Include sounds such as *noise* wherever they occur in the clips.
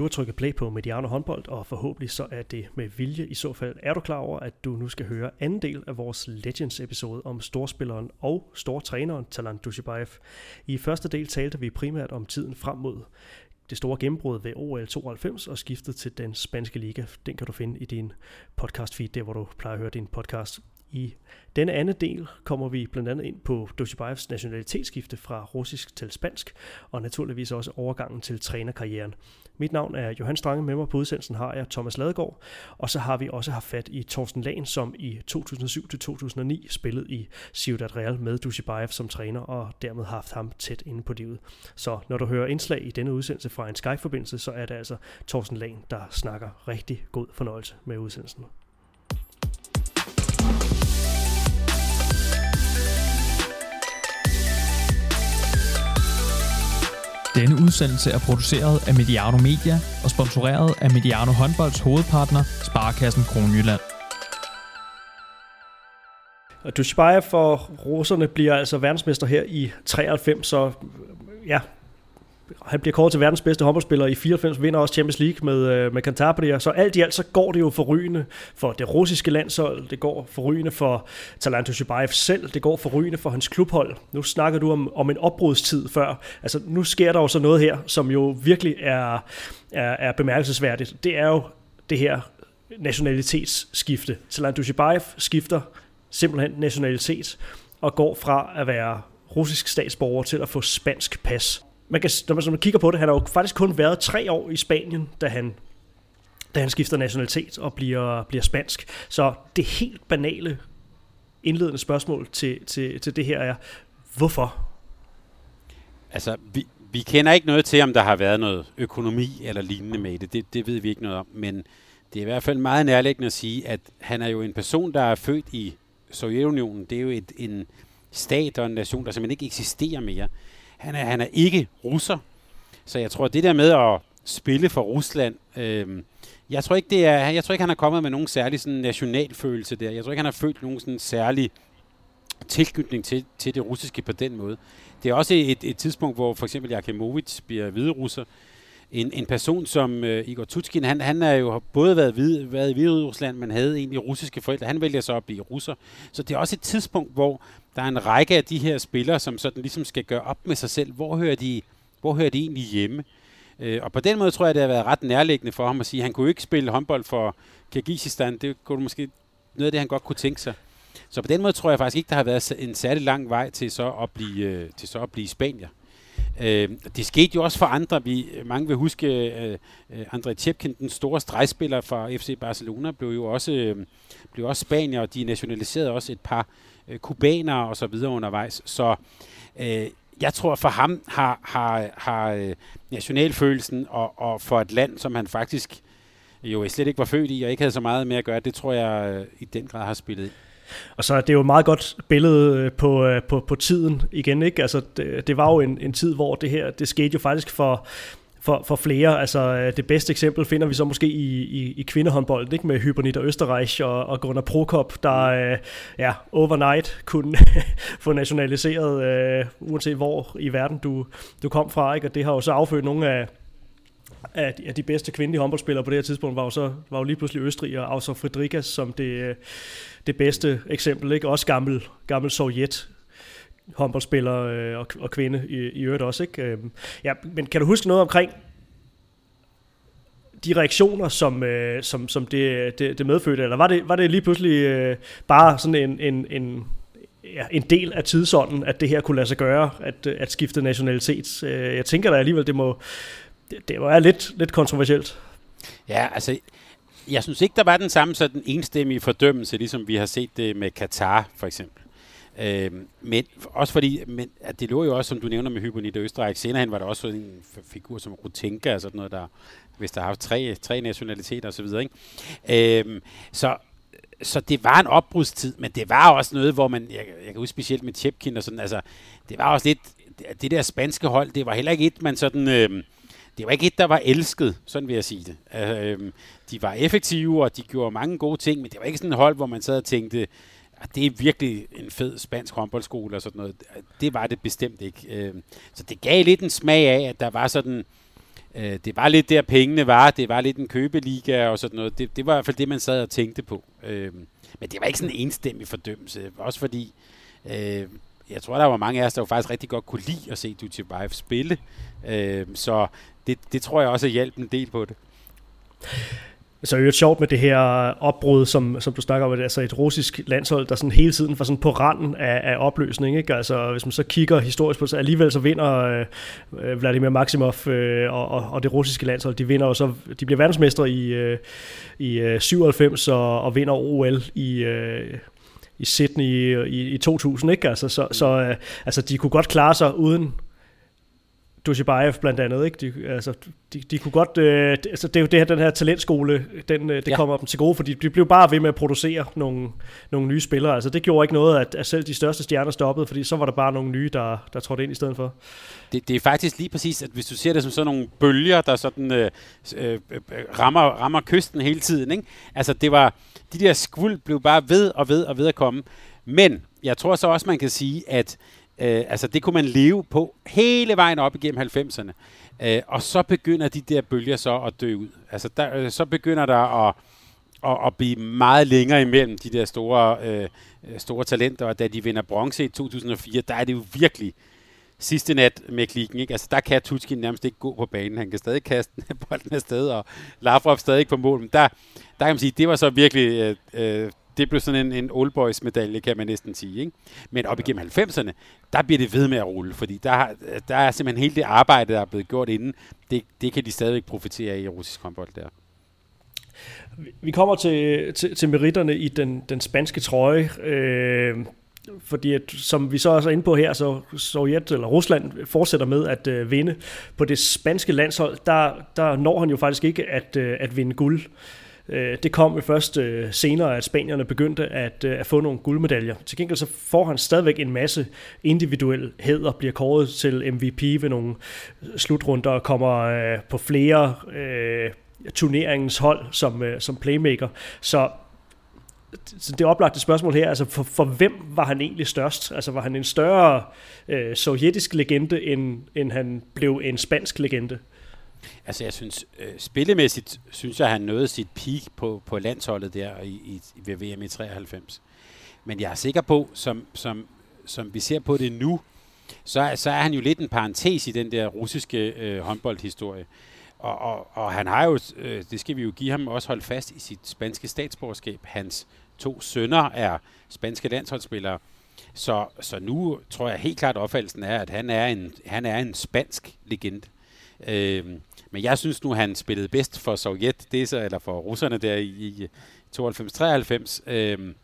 Du har trykket play på Mediano håndbold, og forhåbentlig så er det med vilje. I så fald er du klar over, at du nu skal høre anden del af vores Legends-episode om storspilleren og stortræneren Talan Dushibayev. I første del talte vi primært om tiden frem mod det store gennembrud ved OL 92 og skiftet til den spanske liga. Den kan du finde i din podcast feed, der hvor du plejer at høre din podcast. I denne anden del kommer vi blandt andet ind på Dushibayevs nationalitetsskifte fra russisk til spansk, og naturligvis også overgangen til trænerkarrieren. Mit navn er Johan Strange, med mig på udsendelsen har jeg Thomas Ladegaard, og så har vi også haft fat i Thorsten Lagen, som i 2007-2009 spillede i Ciudad Real med Dushibayev som træner, og dermed haft ham tæt inde på livet. Så når du hører indslag i denne udsendelse fra en Skype-forbindelse, så er det altså Thorsten Lagen, der snakker rigtig god fornøjelse med udsendelsen. Udsendelse er produceret af Mediano Media og sponsoreret af Mediano Håndbolds hovedpartner, Sparkassen Kronjylland. Og Dushibayev for russerne bliver altså verdensmester her i 93, så ja, han bliver kåret til verdens bedste håndboldspiller i 94, vinder også Champions League med, øh, med Cantabria. Så alt i alt, så går det jo forrygende for det russiske landshold, det går forrygende for Talanto Dushibayev selv, det går forrygende for hans klubhold. Nu snakker du om, om en opbrudstid før. Altså, nu sker der jo så noget her, som jo virkelig er, er, er bemærkelsesværdigt. Det er jo det her nationalitetsskifte. Talanto Dushibayev skifter simpelthen nationalitet og går fra at være russisk statsborger til at få spansk pas man kan, når man, når man kigger på det, han har jo faktisk kun været tre år i Spanien, da han, da han skifter nationalitet og bliver, bliver spansk. Så det helt banale indledende spørgsmål til, til, til det her er, hvorfor? Altså, vi, vi kender ikke noget til, om der har været noget økonomi eller lignende med det. det. Det ved vi ikke noget om, men det er i hvert fald meget nærliggende at sige, at han er jo en person, der er født i Sovjetunionen. Det er jo et, en stat og en nation, der simpelthen ikke eksisterer mere. Han er, han er ikke russer. Så jeg tror, det der med at spille for Rusland, øh, jeg tror ikke, det er, jeg tror ikke, han har kommet med nogen særlig sådan nationalfølelse der. Jeg tror ikke, han har følt nogen sådan særlig tilknytning til, til det russiske på den måde. Det er også et, et tidspunkt, hvor for eksempel Jakimovic bliver hvide russer. En, en person som øh, Igor Tutskin, han, han er jo både været, vid, været i Hvide Rusland, men havde egentlig russiske forældre. Han vælger så at blive russer. Så det er også et tidspunkt, hvor der er en række af de her spillere, som sådan ligesom skal gøre op med sig selv. Hvor hører de, hvor hører de egentlig hjemme? Øh, og på den måde tror jeg, det har været ret nærliggende for ham at sige, at han kunne ikke spille håndbold for Kyrgyzstan. Det kunne måske noget af det, han godt kunne tænke sig. Så på den måde tror jeg faktisk ikke, der har været en særlig lang vej til så at blive, øh, til så at blive spanier. Øh, det skete jo også for andre. Vi, mange vil huske, øh, øh André Tjepkin, den store stregspiller fra FC Barcelona, blev jo også, øh, blev også spanier, og de nationaliserede også et par øh, kubanere og så videre undervejs. Så øh, jeg tror for ham har, har, har øh, nationalfølelsen og, og for et land, som han faktisk jo slet ikke var født i og ikke havde så meget med at gøre, det tror jeg øh, i den grad har spillet ind. Og så er det jo et meget godt billede øh, på, øh, på, på tiden igen, ikke? Altså, det, det var jo en, en tid, hvor det her, det skete jo faktisk for, for, for flere. Altså, øh, det bedste eksempel finder vi så måske i, i, i kvindehåndbold, ikke? med Hypernit og Østerreich og, og Gunnar Prokop, der ja, overnight kunne *laughs* få nationaliseret, uh, uanset hvor i verden du, du kom fra. Ikke? Og det har jo så affødt nogle af, af de, af de bedste kvindelige håndboldspillere på det her tidspunkt var jo så var jo lige pludselig Østrig og Auser Fredrikas som det, øh, det bedste eksempel. Ikke? Også gammel, gammel Sovjet håndboldspiller øh, og, og kvinde i, i øvrigt også. Ikke? Øhm, ja, men kan du huske noget omkring de reaktioner, som, øh, som, som det, det, det medfødte, eller var det, var det lige pludselig øh, bare sådan en, en, en, ja, en del af tidsånden, at det her kunne lade sig gøre, at, at skifte nationalitet? Øh, jeg tænker da alligevel, det må, det, det lidt, lidt kontroversielt. Ja, altså, jeg synes ikke, der var den samme sådan enstemmige fordømmelse, ligesom vi har set det med Katar, for eksempel. Øh, men også fordi, men, at det lå jo også, som du nævner med Hypernit og Østrig, senere hen var der også sådan en figur som Rutenka og sådan noget, der, hvis der har haft tre, tre nationaliteter osv. Så, ikke? Øh, så så det var en opbrudstid, men det var også noget, hvor man, jeg, jeg kan huske specielt med Tjepkin og sådan, altså, det var også lidt, det der spanske hold, det var heller ikke et, man sådan, øh, det var ikke et, der var elsket, sådan vil jeg sige det. Øh, de var effektive, og de gjorde mange gode ting, men det var ikke sådan et hold, hvor man sad og tænkte, at det er virkelig en fed spansk håndboldskole og sådan noget. Det var det bestemt ikke. Øh, så det gav lidt en smag af, at der var sådan øh, det var lidt der pengene var, det var lidt en købeliga og sådan noget. Det, det var i hvert fald det, man sad og tænkte på. Øh, men det var ikke sådan en enstemmig fordømmelse, også fordi øh, jeg tror, der var mange af os, der faktisk rigtig godt kunne lide at se Dutjebaev spille. Øh, så det, det tror jeg også hjalp en del på det. Så er det sjovt med det her opbrud, som, som du snakker om, altså et russisk landshold, der sådan hele tiden var sådan på randen af, af opløsning. Ikke? Altså, hvis man så kigger historisk på det, så alligevel så vinder øh, øh Vladimir Maximov øh, og, og, og, det russiske landshold, de vinder så, de bliver verdensmestre i, øh, i øh, 97 og, og vinder OL i, øh, i Sydney i, i 2000, ikke? Altså, så, så øh, altså, de kunne godt klare sig uden Dushibayev blandt andet, ikke? De, altså, de, de kunne godt, øh, altså det er jo det her, den her talentskole, den, øh, det ja. kommer dem til gode, fordi de blev bare ved med at producere nogle, nogle nye spillere. Altså det gjorde ikke noget, at, at selv de største stjerner stoppede, fordi så var der bare nogle nye, der, der trådte ind i stedet for. Det, det er faktisk lige præcis, at hvis du ser det som sådan nogle bølger, der sådan øh, øh, rammer, rammer kysten hele tiden, ikke? Altså det var, de der skvuld blev bare ved og ved og ved at komme. Men jeg tror så også, man kan sige, at Øh, altså det kunne man leve på hele vejen op igennem 90'erne. Øh, og så begynder de der bølger så at dø ud. Altså der, øh, så begynder der at, at, at blive meget længere imellem de der store, øh, store talenter. Og da de vinder bronze i 2004, der er det jo virkelig sidste nat med klikken. Ikke? Altså, der kan Tutskin nærmest ikke gå på banen. Han kan stadig kaste *laughs* bolden afsted, og Lavrov stadig ikke på mål. Men der, der kan man sige, det var så virkelig øh, øh det blev sådan en, en old boys medalje, kan man næsten sige. Ikke? Men op igennem 90'erne, der bliver det ved med at rulle, fordi der, der er simpelthen hele det arbejde, der er blevet gjort inden, det, det kan de stadigvæk profitere af i russisk håndbold der. Vi kommer til, til, til meritterne i den, den spanske trøje. Øh, fordi at, som vi så også er inde på her, så Sovjet eller Rusland fortsætter med at øh, vinde. På det spanske landshold, der, der når han jo faktisk ikke at, øh, at vinde guld. Øh, Øh, det kom jo først øh, senere, at spanierne begyndte at, øh, at få nogle guldmedaljer. Til gengæld så får han stadigvæk en masse individuel heder, bliver kåret til MVP ved nogle slutrunder og kommer på flere turneringens hold som, som playmaker. Så så det oplagte spørgsmål her, altså for, for hvem var han egentlig størst? Altså var han en større øh, sovjetisk legende, end, end han blev en spansk legende? Altså jeg synes, øh, spillemæssigt synes jeg, at han nåede sit peak på, på landsholdet der i, i, ved VM i 93. Men jeg er sikker på, som, som, som vi ser på det nu, så, så er han jo lidt en parentes i den der russiske øh, håndboldhistorie. Og, og, og han har jo, øh, det skal vi jo give ham også holdt fast i sit spanske statsborgerskab. Hans to sønner er spanske landsholdsspillere. Så, så nu tror jeg helt klart, opfattelsen er, at han er en, han er en spansk legende. Øh, men jeg synes nu, han spillede bedst for Sovjet, det så, eller for russerne der i, i 92-93. Øhm,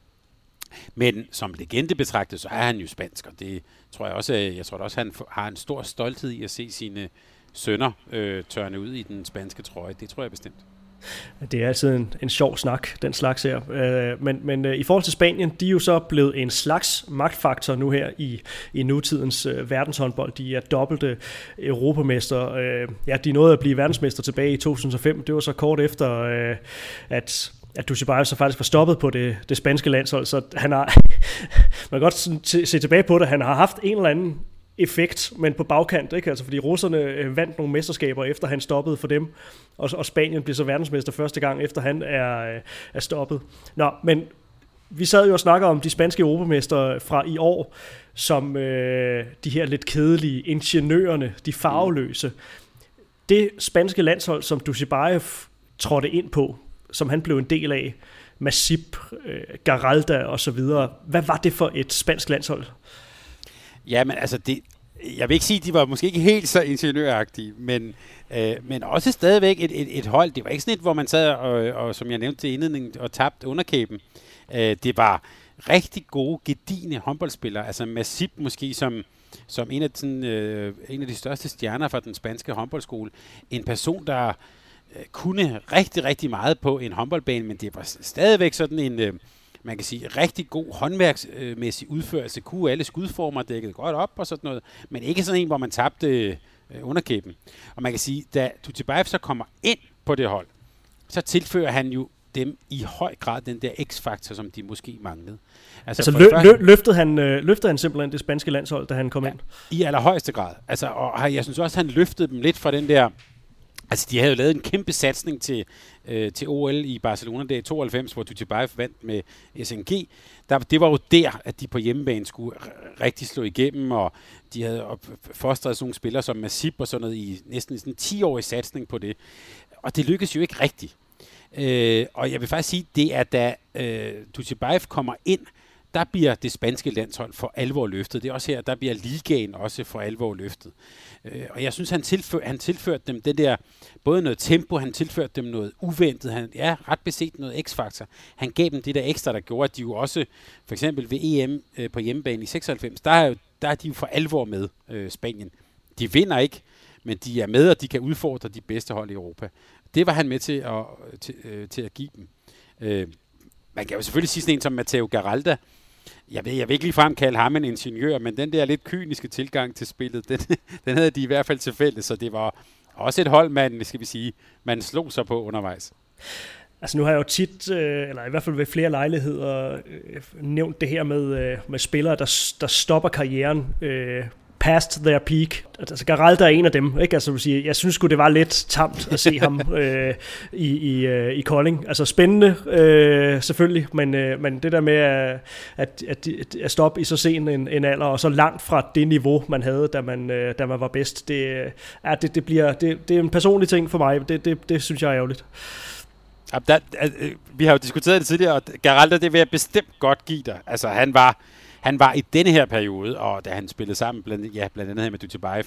men som legende betragtet, så er han jo spansk, og det tror jeg også, øh, jeg tror også, han har en stor stolthed i at se sine sønner øh, tørne ud i den spanske trøje. Det tror jeg bestemt. Det er altid en, en sjov snak, den slags her. Øh, men men øh, i forhold til Spanien, de er jo så blevet en slags magtfaktor nu her i, i nutidens øh, verdenshåndbold. De er dobbelte europamester. Øh, ja, de nåede at blive verdensmester tilbage i 2005. Det var så kort efter, øh, at at Dushibayev så faktisk var stoppet på det, det spanske landshold, så han har, *laughs* man kan godt se tilbage på det, han har haft en eller anden effekt, men på bagkant, ikke? Altså, fordi russerne øh, vandt nogle mesterskaber, efter han stoppede for dem, og, og Spanien blev så verdensmester første gang, efter han er, øh, er stoppet. Nå, men vi sad jo og snakkede om de spanske europamester fra i år, som øh, de her lidt kedelige ingeniørerne, de farveløse. Det spanske landshold, som Dushibayev trådte ind på, som han blev en del af, Masip, øh, Garalda og så videre. Hvad var det for et spansk landshold? Ja, men altså, det, jeg vil ikke sige, at de var måske ikke helt så ingeniøragtige, men, øh, men også stadigvæk et, et, et hold. Det var ikke sådan et, hvor man sad og, og som jeg nævnte til indledningen, og tabte underkæben. Øh, det var rigtig gode, gedigende håndboldspillere. Altså Masip måske som, som en, af den, øh, en af de største stjerner fra den spanske håndboldskole. En person, der øh, kunne rigtig, rigtig meget på en håndboldbane, men det var stadigvæk sådan en... Øh, man kan sige, rigtig god håndværksmæssig udførelse, kunne alle skudformer dækket godt op og sådan noget, men ikke sådan en, hvor man tabte øh, underkæben. Og man kan sige, da Tutibæf så kommer ind på det hold, så tilfører han jo dem i høj grad den der x-faktor, som de måske manglede. Altså, altså lø- lø- løftede, han, øh, løftede han simpelthen det spanske landshold, da han kom ja, ind? I allerhøjeste grad. Altså, og jeg synes også, han løftede dem lidt fra den der Altså, de havde jo lavet en kæmpe satsning til, øh, til OL i Barcelona der i 92, hvor Dutjebaev vandt med SNG. Der, det var jo der, at de på hjemmebane skulle rigtig slå igennem, og de havde fostret sådan nogle spillere som Masip og sådan noget i næsten sådan 10 år i satsning på det. Og det lykkedes jo ikke rigtigt. Øh, og jeg vil faktisk sige, det er da øh, Dutjebaev kommer ind, der bliver det spanske landshold for alvor løftet. Det er også her, der bliver ligaen også for alvor løftet. Øh, og jeg synes, han, tilfør, han tilførte dem det der, både noget tempo, han tilførte dem noget uventet, han ja, ret beset noget x-faktor. Han gav dem det der ekstra, der gjorde, at de jo også, for eksempel ved EM øh, på hjemmebane i 96, der er, jo, der er de jo for alvor med øh, Spanien. De vinder ikke, men de er med, og de kan udfordre de bedste hold i Europa. Det var han med til at, øh, til, øh, til at give dem. Øh, man kan jo selvfølgelig sige sådan en som Matteo Garalda, jeg ved, jeg vil ikke ligefrem kalde ham en ingeniør, men den der lidt kyniske tilgang til spillet, den, *laughs* den havde de i hvert fald til fælles, så det var også et hold, man, skal vi sige, man slog sig på undervejs. Altså nu har jeg jo tit, øh, eller i hvert fald ved flere lejligheder, øh, nævnt det her med, øh, med spillere, der, der stopper karrieren øh, past their peak. Altså Geralda er en af dem, ikke? Altså, sige, jeg synes sgu, det var lidt tamt at se ham *laughs* øh, i, i, øh, i Kolding. Altså spændende, øh, selvfølgelig, men, øh, men det der med at, at, at, at stoppe i så sen en, en alder, og så langt fra det niveau, man havde, da man, øh, da man var bedst, det, ja, det, det, bliver, det, det er en personlig ting for mig. Det, det, det synes jeg er ærgerligt. Ja, der, øh, vi har jo diskuteret det tidligere, og Geralda, det vil jeg bestemt godt give dig. Altså, han var han var i denne her periode, og da han spillede sammen, blandt, ja, blandt andet her med Dutjebaev,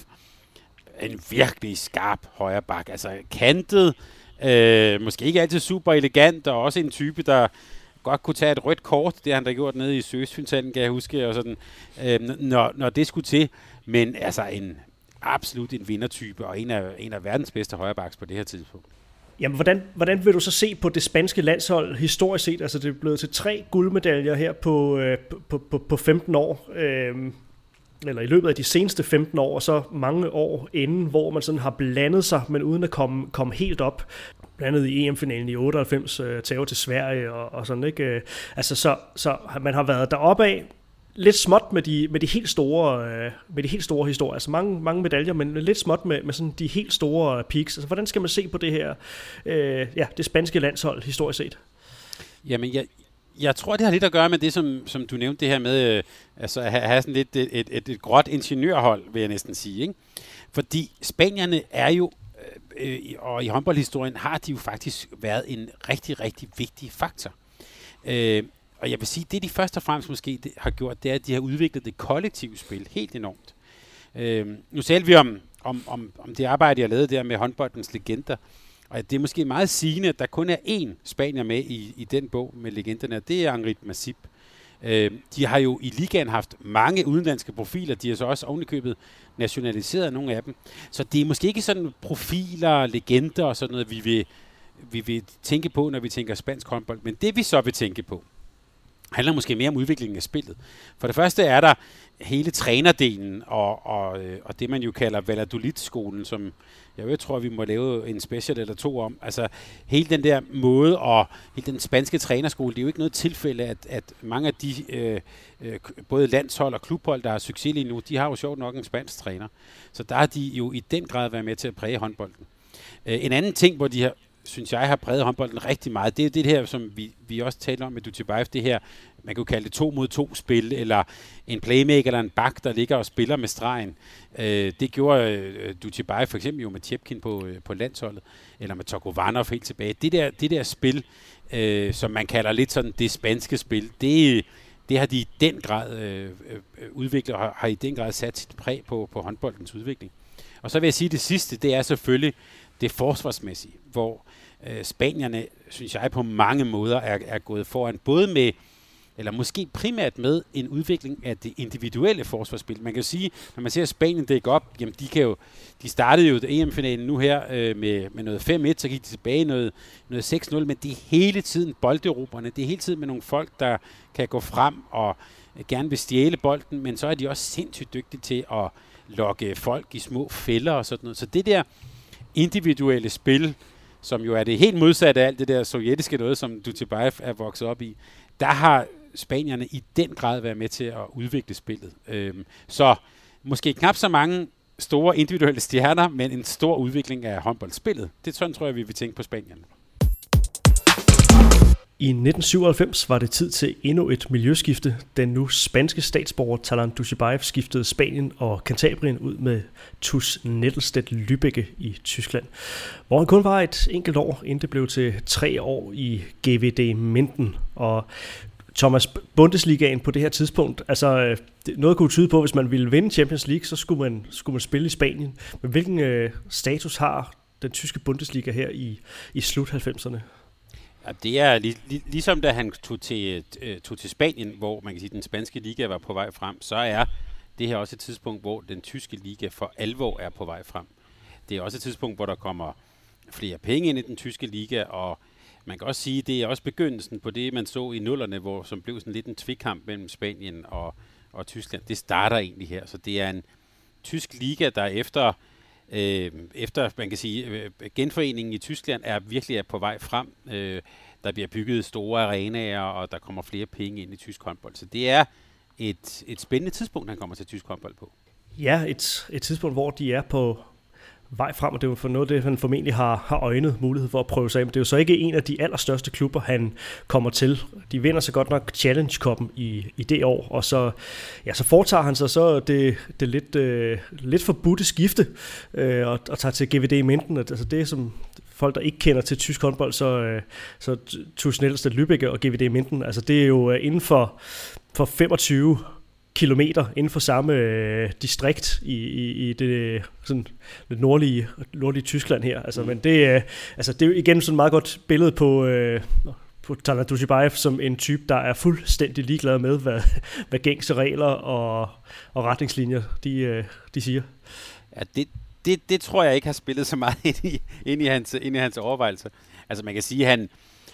en virkelig skarp højre bak. Altså kantet, øh, måske ikke altid super elegant, og også en type, der godt kunne tage et rødt kort. Det han der gjort nede i Søsfynshallen, kan jeg huske, og sådan, øh, når, når det skulle til. Men altså en absolut en vindertype, og en af, en af verdens bedste højrebacks på det her tidspunkt. Jamen, hvordan, hvordan vil du så se på det spanske landshold historisk set? Altså, det er blevet til tre guldmedaljer her på, øh, på, på, på 15 år. Øh, eller i løbet af de seneste 15 år, og så mange år inden, hvor man sådan har blandet sig, men uden at komme, komme helt op. Blandet i EM-finalen i 98, øh, tager til Sverige og, og sådan, ikke? Øh, altså, så, så man har været deroppe af, lidt småt med de, med de helt store, øh, med de helt store historier. Altså mange, mange medaljer, men lidt småt med, med sådan de helt store peaks. Altså hvordan skal man se på det her, øh, ja, det spanske landshold historisk set? Jamen, jeg, jeg tror, det har lidt at gøre med det, som, som du nævnte, det her med øh, altså, at have sådan lidt et, et, et, et gråt ingeniørhold, vil jeg næsten sige. Ikke? Fordi spanierne er jo, øh, øh og i håndboldhistorien har de jo faktisk været en rigtig, rigtig vigtig faktor. Øh, og jeg vil sige, det de først og fremmest måske det, har gjort, det er, at de har udviklet det kollektive spil helt enormt. Øh, nu talte vi om, om, om, om det arbejde, jeg lavede der med håndboldens legender, og det er måske meget sigende, at der kun er én spanier med i, i den bog med legenderne, og det er Angrit Masip. Øh, de har jo i ligaen haft mange udenlandske profiler, de har så også ovenikøbet nationaliseret nogle af dem. Så det er måske ikke sådan profiler, legender og sådan noget, vi vil, vi vil tænke på, når vi tænker spansk håndbold. Men det vi så vil tænke på, handler måske mere om udviklingen af spillet. For det første er der hele trænerdelen og, og, øh, og det, man jo kalder Valladolid-skolen, som jeg ved, tror, vi må lave en special eller to om. Altså hele den der måde og hele den spanske trænerskole, det er jo ikke noget tilfælde, at, at mange af de øh, øh, både landshold og klubhold, der har succes lige nu, de har jo sjovt nok en spansk træner. Så der har de jo i den grad været med til at præge håndbolden. Øh, en anden ting, hvor de har synes jeg, har præget håndbolden rigtig meget. Det er det her, som vi, vi også talte om med Dutjebaev, det her, man kan jo kalde det to mod to spil, eller en playmaker eller en bak, der ligger og spiller med stregen. Øh, det gjorde øh, Dutjebaev for eksempel jo med Tjepkin på, øh, på landsholdet, eller med Tokovanov helt tilbage. Det der, det der spil, øh, som man kalder lidt sådan det spanske spil, det, det har de i den grad øh, øh udviklet, og har, har i den grad sat sit præg på, på håndboldens udvikling. Og så vil jeg sige, at det sidste, det er selvfølgelig det forsvarsmæssige, hvor øh, spanierne, synes jeg, på mange måder er, er gået foran, både med, eller måske primært med en udvikling af det individuelle forsvarsspil. Man kan jo sige, når man ser Spanien dække op, jamen de kan jo, de startede jo EM-finalen nu her øh, med, med noget 5-1, så gik de tilbage noget, noget 6-0, men det er hele tiden bolderoberne, det er hele tiden med nogle folk, der kan gå frem og øh, gerne vil stjæle bolden, men så er de også sindssygt dygtige til at lokke folk i små fælder og sådan noget. Så det der individuelle spil, som jo er det helt modsatte af alt det der sovjetiske noget, som Dutjebaev er vokset op i, der har spanierne i den grad været med til at udvikle spillet. Øhm, så måske knap så mange store individuelle stjerner, men en stor udvikling af håndboldspillet. Det sådan tror jeg, vi vil tænke på Spanien. I 1997 var det tid til endnu et miljøskifte. Den nu spanske statsborger Talan Dushibayev skiftede Spanien og Cantabrien ud med Tus Nettelstedt Lübecke i Tyskland, hvor han kun var et enkelt år, inden det blev til tre år i GVD Minden. Og Thomas, Bundesligaen på det her tidspunkt, altså øh, noget kunne tyde på, at hvis man ville vinde Champions League, så skulle man, skulle man spille i Spanien. Men hvilken øh, status har den tyske Bundesliga her i, i slut 90'erne? Det er lig, lig, ligesom da han tog til, øh, tog til Spanien, hvor man kan sige, den spanske liga var på vej frem, så er det her også et tidspunkt, hvor den tyske liga for alvor er på vej frem. Det er også et tidspunkt, hvor der kommer flere penge ind i den tyske liga, og man kan også sige, at det er også begyndelsen på det, man så i nullerne, hvor som blev sådan lidt en tvikamp mellem Spanien og, og Tyskland. Det starter egentlig her, så det er en tysk liga, der efter øh, efter, man kan sige, øh, genforeningen i Tyskland er virkelig er på vej frem. Øh, der bliver bygget store arenaer, og der kommer flere penge ind i tysk håndbold. Så det er et, et spændende tidspunkt, han kommer til tysk håndbold på. Ja, et, et tidspunkt, hvor de er på, vej frem, og det er jo for noget det, han formentlig har, har øjnet mulighed for at prøve sig af. Men det er jo så ikke en af de allerstørste klubber, han kommer til. De vinder så godt nok Challenge Cup'en i, i det år, og så, ja, så foretager han sig så det, det lidt, øh, lidt forbudte skifte, øh, og, og tager til GVD i Minden. Altså det, som folk, der ikke kender til tysk håndbold, så, øh, så Tus Lübeck og GVD Minden, altså det er jo øh, inden for, for 25 kilometer inden for samme øh, distrikt i, i, i det sådan lidt nordlige, nordlige Tyskland her. Altså, mm. men det, øh, altså, det er jo igen sådan et meget godt billede på, øh, på Talat Dushibayev som en type, der er fuldstændig ligeglad med, hvad, *laughs* hvad gængse regler og, og retningslinjer de, øh, de siger. Ja, det, det, det tror jeg ikke har spillet så meget *laughs* ind i, ind i, hans, ind i hans overvejelser. Altså man kan sige, han,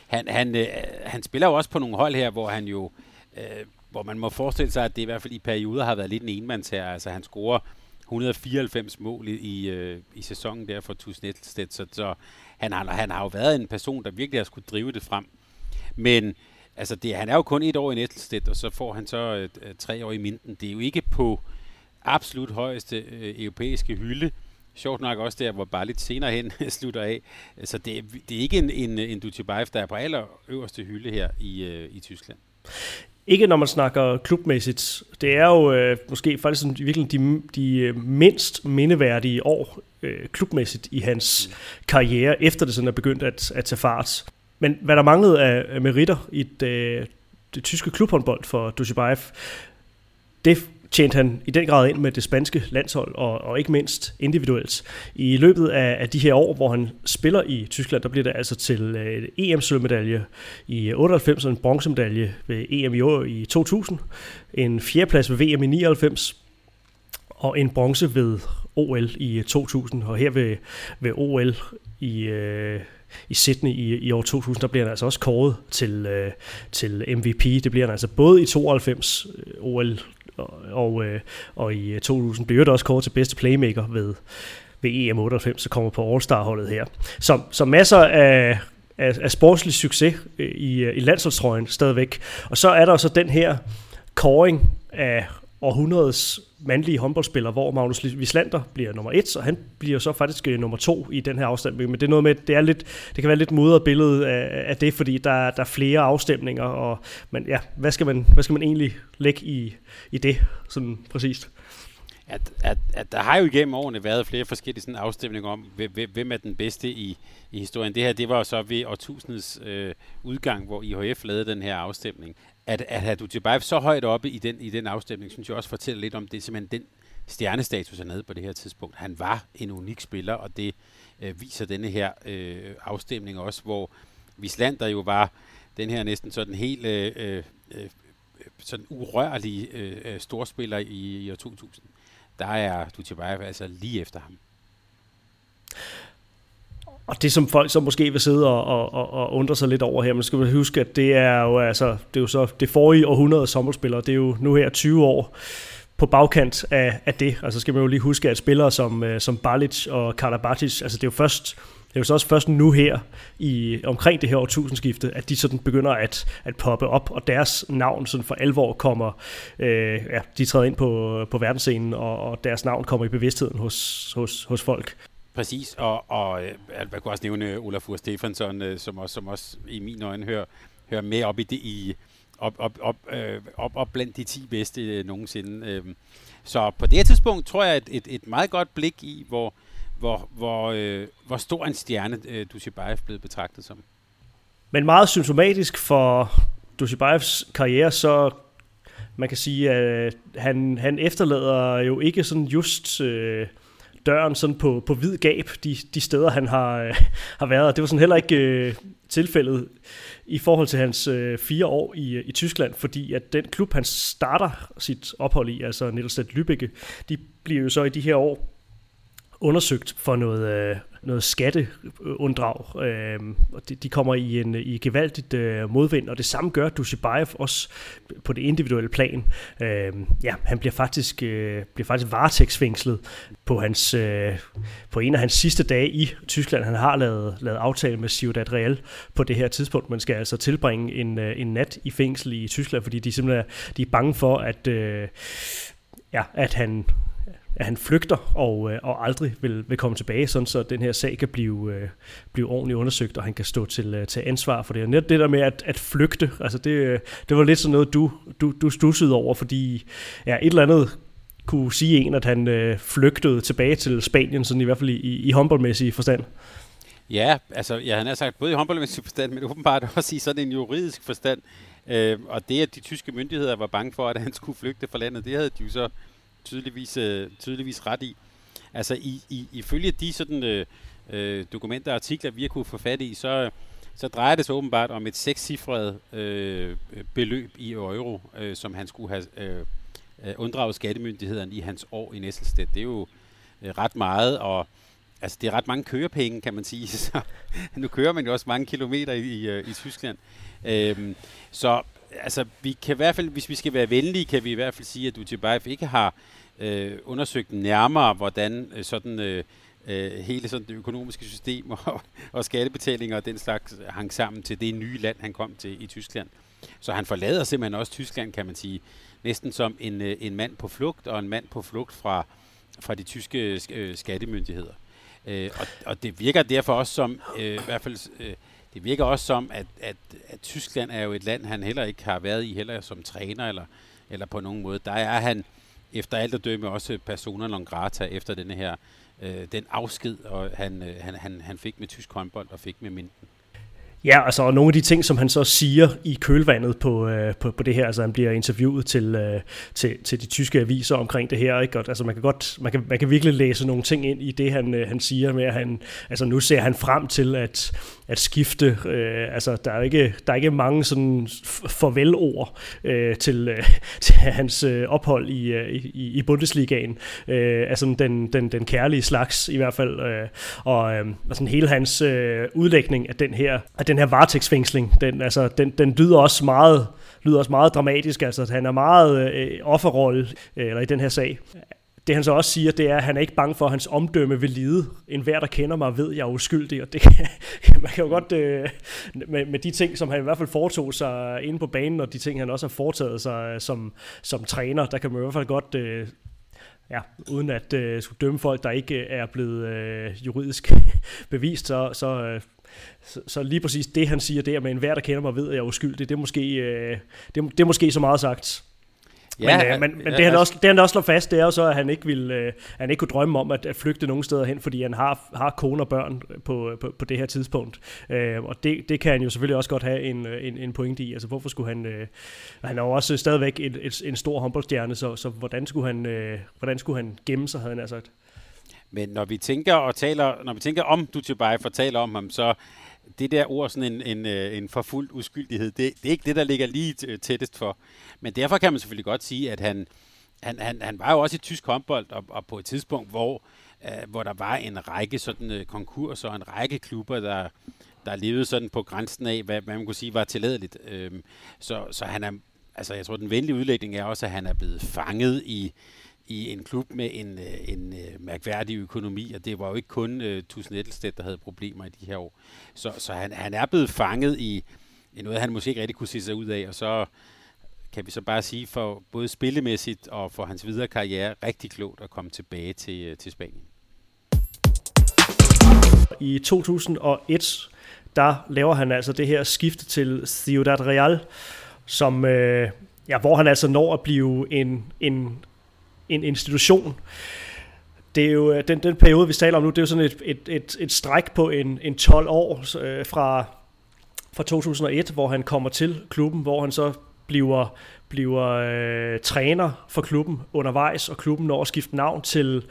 han, han, øh, han spiller jo også på nogle hold her, hvor han jo øh, hvor man må forestille sig, at det i hvert fald i perioder har været lidt en enmandsherre. Altså han scorer 194 mål i, i, øh, i sæsonen der for Tus Nettelstedt, så, så han, har, han har jo været en person, der virkelig har skulle drive det frem. Men altså det, han er jo kun et år i Nettelstedt, og så får han så øh, tre år i Minden. Det er jo ikke på absolut højeste øh, europæiske hylde. Sjovt nok også der, hvor bare lidt senere hen *laughs* slutter af. Så det, det er ikke en, en, en Dutjebaev, der er på aller øverste hylde her i, øh, i Tyskland. Ikke når man snakker klubmæssigt. Det er jo øh, måske faktisk sådan, virkelig de, de øh, mindst mindeværdige år øh, klubmæssigt i hans karriere, efter det sådan er begyndt at, at tage fart. Men hvad der manglede af, meritter i det, det tyske klubhåndbold for Dushibayev, det tjente han i den grad ind med det spanske landshold, og, og ikke mindst individuelt. I løbet af, af de her år, hvor han spiller i Tyskland, der bliver det altså til uh, EM-sølvmedalje i 98, og en bronzemedalje ved EM i, år, i 2000, en fjerdeplads ved VM i 99, og en bronze ved OL i 2000, og her ved, ved OL i... Uh, i Sydney i, i år 2000, der bliver han altså også kåret til, øh, til MVP. Det bliver han altså både i 92 øh, OL og, øh, og i 2000 blev det også kort til bedste playmaker ved, ved EM98, så kommer på All-Star-holdet her. Så, så masser af, af, af sportslig succes øh, i, øh, i landsholdstrøjen stadigvæk. Og så er der så den her koring af århundredets mandlige håndboldspiller, hvor Magnus Wislander bliver nummer et, og han bliver så faktisk øh, nummer to i den her afstemning. Men det er noget med, det, er lidt, det kan være lidt modret billede af, af det, fordi der, der er flere afstemninger, og men ja, hvad skal man, hvad skal man egentlig lægge i, i det, sådan præcist? At, at, at der har jo igennem årene været flere forskellige sådan afstemninger om, hvem er den bedste i, i historien. Det her, det var jo så ved årtusindets øh, udgang, hvor IHF lavede den her afstemning at, at have Dutjebaev så højt oppe i den, i den afstemning, synes jeg også fortæller lidt om det, simpelthen den stjernestatus, han havde på det her tidspunkt. Han var en unik spiller, og det øh, viser denne her øh, afstemning også, hvor Vislander jo var den her næsten sådan helt øh, øh, øh sådan urørlige øh, øh, storspiller i, i år 2000. Der er Dutjebaev altså lige efter ham. Og det som folk så måske vil sidde og, og, og, og undre sig lidt over her, man skal huske, at det er jo, altså, det er jo så det forrige århundrede sommerspillere, det er jo nu her 20 år på bagkant af, af det. Altså skal man jo lige huske, at spillere som, øh, som Balic og Karabatic, altså det er jo først det er jo så også først nu her, i omkring det her årtusindskifte, at de sådan begynder at, at poppe op, og deres navn sådan for alvor kommer, øh, ja, de træder ind på, på verdensscenen, og, og deres navn kommer i bevidstheden hos, hos, hos folk. Præcis, og, og øh, jeg kunne også nævne Olafur Stefansson, øh, som også, som også i min øjne hører, hører med op i det i op, op, op, øh, op, op blandt de 10 bedste øh, nogensinde. Øh. Så på det her tidspunkt tror jeg et, et, et meget godt blik i, hvor, hvor, hvor, øh, hvor stor en stjerne øh, Dushibayev blev betragtet som. Men meget symptomatisk for Dushibayevs karriere, så man kan sige, at han, han efterlader jo ikke sådan just øh, døren sådan på, på vid gab, de, de steder han har, øh, har været. Og Det var sådan heller ikke øh, tilfældet i forhold til hans øh, fire år i, i Tyskland, fordi at den klub, han starter sit ophold i, altså Nettelstedt Lübeck, de bliver jo så i de her år undersøgt for noget, øh, noget skatteunddrag. Øh, og de, de kommer i en i gevaldigt øh, modvind, og det samme gør Dushibayev også på det individuelle plan. Øh, ja, han bliver faktisk, øh, bliver faktisk varetægtsfængslet på, hans, øh, på en af hans sidste dage i Tyskland. Han har lavet, lavet aftale med Ciudad Real på det her tidspunkt. Man skal altså tilbringe en, øh, en nat i fængsel i Tyskland, fordi de simpelthen er, de er bange for, at, øh, ja, at han at han flygter og, øh, og aldrig vil, vil komme tilbage, sådan så den her sag kan blive, øh, blive ordentligt undersøgt, og han kan stå til, øh, til ansvar for det. Og netop det der med at, at flygte, altså det, øh, det var lidt sådan noget, du, du, du stussede over, fordi ja, et eller andet kunne sige en, at han øh, flygtede tilbage til Spanien, sådan i hvert fald i, i håndboldmæssig forstand. Ja, altså ja, han har sagt både i håndboldmæssig forstand, men åbenbart *laughs* også i sådan en juridisk forstand. Øh, og det, at de tyske myndigheder var bange for, at han skulle flygte fra landet, det havde de jo så tydeligvis, øh, tydeligvis ret i. Altså i, i, ifølge de sådan, øh, øh, dokumenter og artikler, vi har kunne få fat i, så, så drejer det sig åbenbart om et sekscifret øh, beløb i euro, øh, som han skulle have øh, øh unddraget skattemyndighederne i hans år i Næsselstedt. Det er jo øh, ret meget, og altså, det er ret mange kørepenge, kan man sige. *laughs* Så, nu kører man jo også mange kilometer i, i, øh, i Tyskland. Øh, så altså, vi kan i hvert fald, hvis vi skal være venlige, kan vi i hvert fald sige, at Utjebaev ikke har øh, undersøgt nærmere, hvordan øh, sådan øh, øh, hele sådan det økonomiske system og, *laughs* og skattebetalinger og den slags hang sammen til det nye land, han kom til i Tyskland. Så han forlader simpelthen også Tyskland, kan man sige, næsten som en, øh, en mand på flugt, og en mand på flugt fra, fra de tyske øh, skattemyndigheder. Øh, og, og det virker derfor også som, øh, i hvert fald øh, det virker også som, at, at, at Tyskland er jo et land, han heller ikke har været i, heller som træner eller, eller på nogen måde. Der er han efter alt at dømme også persona non grata efter denne her, øh, den afsked, og han, øh, han, han, han fik med tysk håndbold og fik med Minden. Ja, altså og nogle af de ting, som han så siger i kølvandet på, øh, på, på det her, altså han bliver interviewet til, øh, til, til de tyske aviser omkring det her, ikke? Og, altså man kan godt, man kan, man kan virkelig læse nogle ting ind i det, han, øh, han siger med, at han, altså nu ser han frem til at, at skifte, øh, altså der er ikke, der er ikke mange sådan farvelord øh, til, øh, *laughs* til hans øh, ophold i, øh, i, i Bundesligaen, øh, altså den, den, den kærlige slags i hvert fald, øh, og øh, altså hele hans øh, udlægning af den her, af den her varetægtsfængsling, den, altså, den, den lyder også meget lyder også meget dramatisk, altså at han er meget øh, offerrolle øh, eller i den her sag. Det han så også siger, det er, at han er ikke bange for, at hans omdømme vil lide. En hver, der kender mig, ved, at jeg er uskyldig. Og det, *laughs* man kan jo godt, øh, med, med de ting, som han i hvert fald foretog sig inde på banen, og de ting, han også har foretaget sig øh, som, som træner, der kan man i hvert fald godt øh, ja, uden at øh, skulle dømme folk, der ikke øh, er blevet øh, juridisk *laughs* bevist, så, så, øh, så, så lige præcis det, han siger der med en hver, der kender mig, ved, at jeg er uskyldig, det er måske, øh, det, det er måske så meget sagt. Ja, men, øh, men, men ja, det, han også, det han også slår fast, det er jo så, at han ikke, vil, øh, han ikke kunne drømme om at, at flygte nogen steder hen, fordi han har, har kone og børn på, på, på det her tidspunkt. Øh, og det, det kan han jo selvfølgelig også godt have en, en, en pointe i. Altså hvorfor skulle han... Øh, han er jo også stadigvæk et, et, en stor håndboldstjerne, så, så hvordan, skulle han, øh, hvordan skulle han gemme sig, havde han sagt. Men når vi tænker og taler, når vi tænker om Dutjebaev og taler om ham, så det der ord, sådan en, en, øh, en forfuldt uskyldighed, det, det er ikke det, der ligger lige tættest for. Men derfor kan man selvfølgelig godt sige, at han, han, han, han var jo også i tysk håndbold, og, og på et tidspunkt, hvor, øh, hvor der var en række sådan øh, konkurser, og en række klubber, der, der levede sådan på grænsen af, hvad, hvad man kunne sige var tilladeligt. Uh, øhm, så, så han er altså jeg tror, den venlige udlægning er også, at han er blevet fanget i, i en klub med en, øh, en øh, mærkværdig økonomi, og det var jo ikke kun øh, uh, Tusen Ettelstedt, der havde problemer i de her år. Så, så han, han er blevet fanget i, i noget, han måske ikke rigtig kunne se sig ud af, og så kan vi så bare sige for både spillemæssigt og for hans videre karriere rigtig klogt at komme tilbage til, til Spanien. I 2001, der laver han altså det her skifte til Ciudad Real, som, øh, ja, hvor han altså når at blive en, en, en institution. Det er jo øh, den, den periode, vi taler om nu, det er jo sådan et, et, et, et stræk på en, en 12 år øh, fra, fra 2001, hvor han kommer til klubben, hvor han så bliver, bliver øh, træner for klubben undervejs, og klubben når at skifte navn til,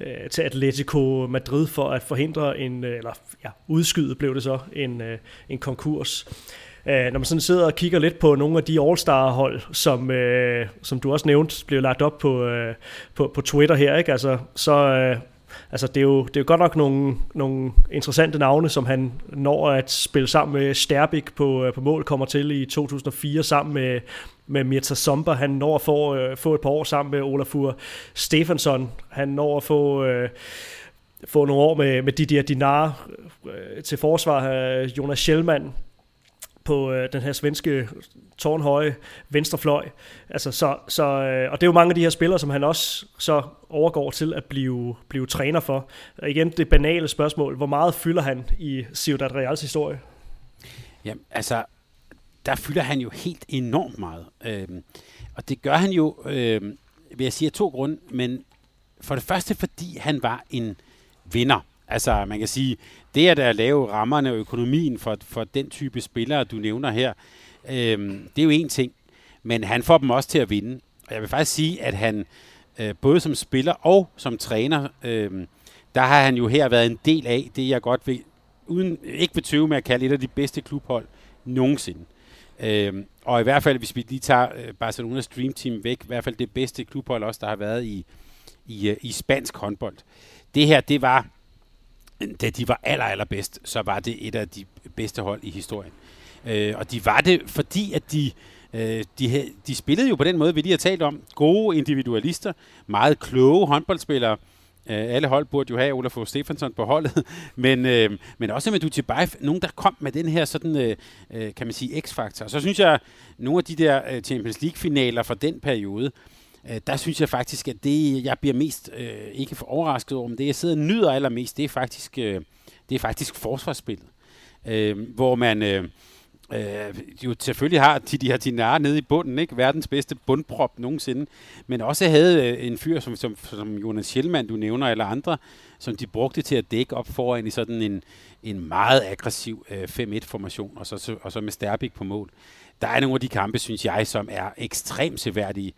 øh, til Atletico Madrid for at forhindre en, øh, eller ja, udskyde blev det så, en, øh, en konkurs. Øh, Øh, når man sådan sidder og kigger lidt på nogle af de All-Star-hold, som, øh, som du også nævnte, blev lagt op på, øh, på, på Twitter her, ikke? Altså, så, øh, altså det, er jo, det er jo godt nok nogle, nogle interessante navne, som han når at spille sammen med Sterbik på, øh, på mål, kommer til i 2004 sammen med, med Mirta Somba. Han når at få, øh, få et par år sammen med Olafur Stefansson. Han når at få... Øh, få nogle år med, med Didier Dinar øh, til forsvar. Øh, Jonas Schellmann på øh, den her svenske tårnhøje venstrefløj. Altså, så, så, øh, og det er jo mange af de her spillere, som han også så overgår til at blive, blive træner for. Og igen, det banale spørgsmål, hvor meget fylder han i Ciudad Reals historie? Jamen, altså, der fylder han jo helt enormt meget. Øhm, og det gør han jo, øhm, vil jeg sige, af to grunde. Men for det første, fordi han var en vinder. Altså, man kan sige, det at, at lave rammerne og økonomien for, for den type spillere, du nævner her, øh, det er jo en ting. Men han får dem også til at vinde. Og jeg vil faktisk sige, at han øh, både som spiller og som træner, øh, der har han jo her været en del af det, jeg godt vil, uden, ikke vil tøve med at kalde et af de bedste klubhold nogensinde. Øh, og i hvert fald, hvis vi lige tager øh, Barcelonas Dream Team væk, i hvert fald det bedste klubhold også, der har været i, i, øh, i spansk håndbold. Det her, det var da de var aller, allerbedst, så var det et af de bedste hold i historien. Øh, og de var det, fordi at de, øh, de, de spillede jo på den måde, vi lige har talt om. Gode individualister, meget kloge håndboldspillere. Øh, alle hold burde jo have Olaf Stefansson på holdet, *laughs* men, øh, men også med Dutibay, nogen der kom med den her sådan, øh, øh, kan man sige, x-faktor. Så synes jeg, nogle af de der øh, Champions League-finaler fra den periode, øh, Øh, der synes jeg faktisk, at det, jeg bliver mest, øh, ikke for overrasket over, men det, jeg sidder og nyder allermest, det er faktisk, øh, det er faktisk forsvarsspillet. Øh, hvor man øh, øh, jo selvfølgelig har de, de her Dinar nede i bunden, ikke? verdens bedste bundprop nogensinde, men også havde øh, en fyr som, som, som Jonas Schellmann, du nævner, eller andre, som de brugte til at dække op foran i sådan en, en meget aggressiv øh, 5-1-formation, og så, og så med Sterbik på mål. Der er nogle af de kampe, synes jeg, som er ekstremt seværdige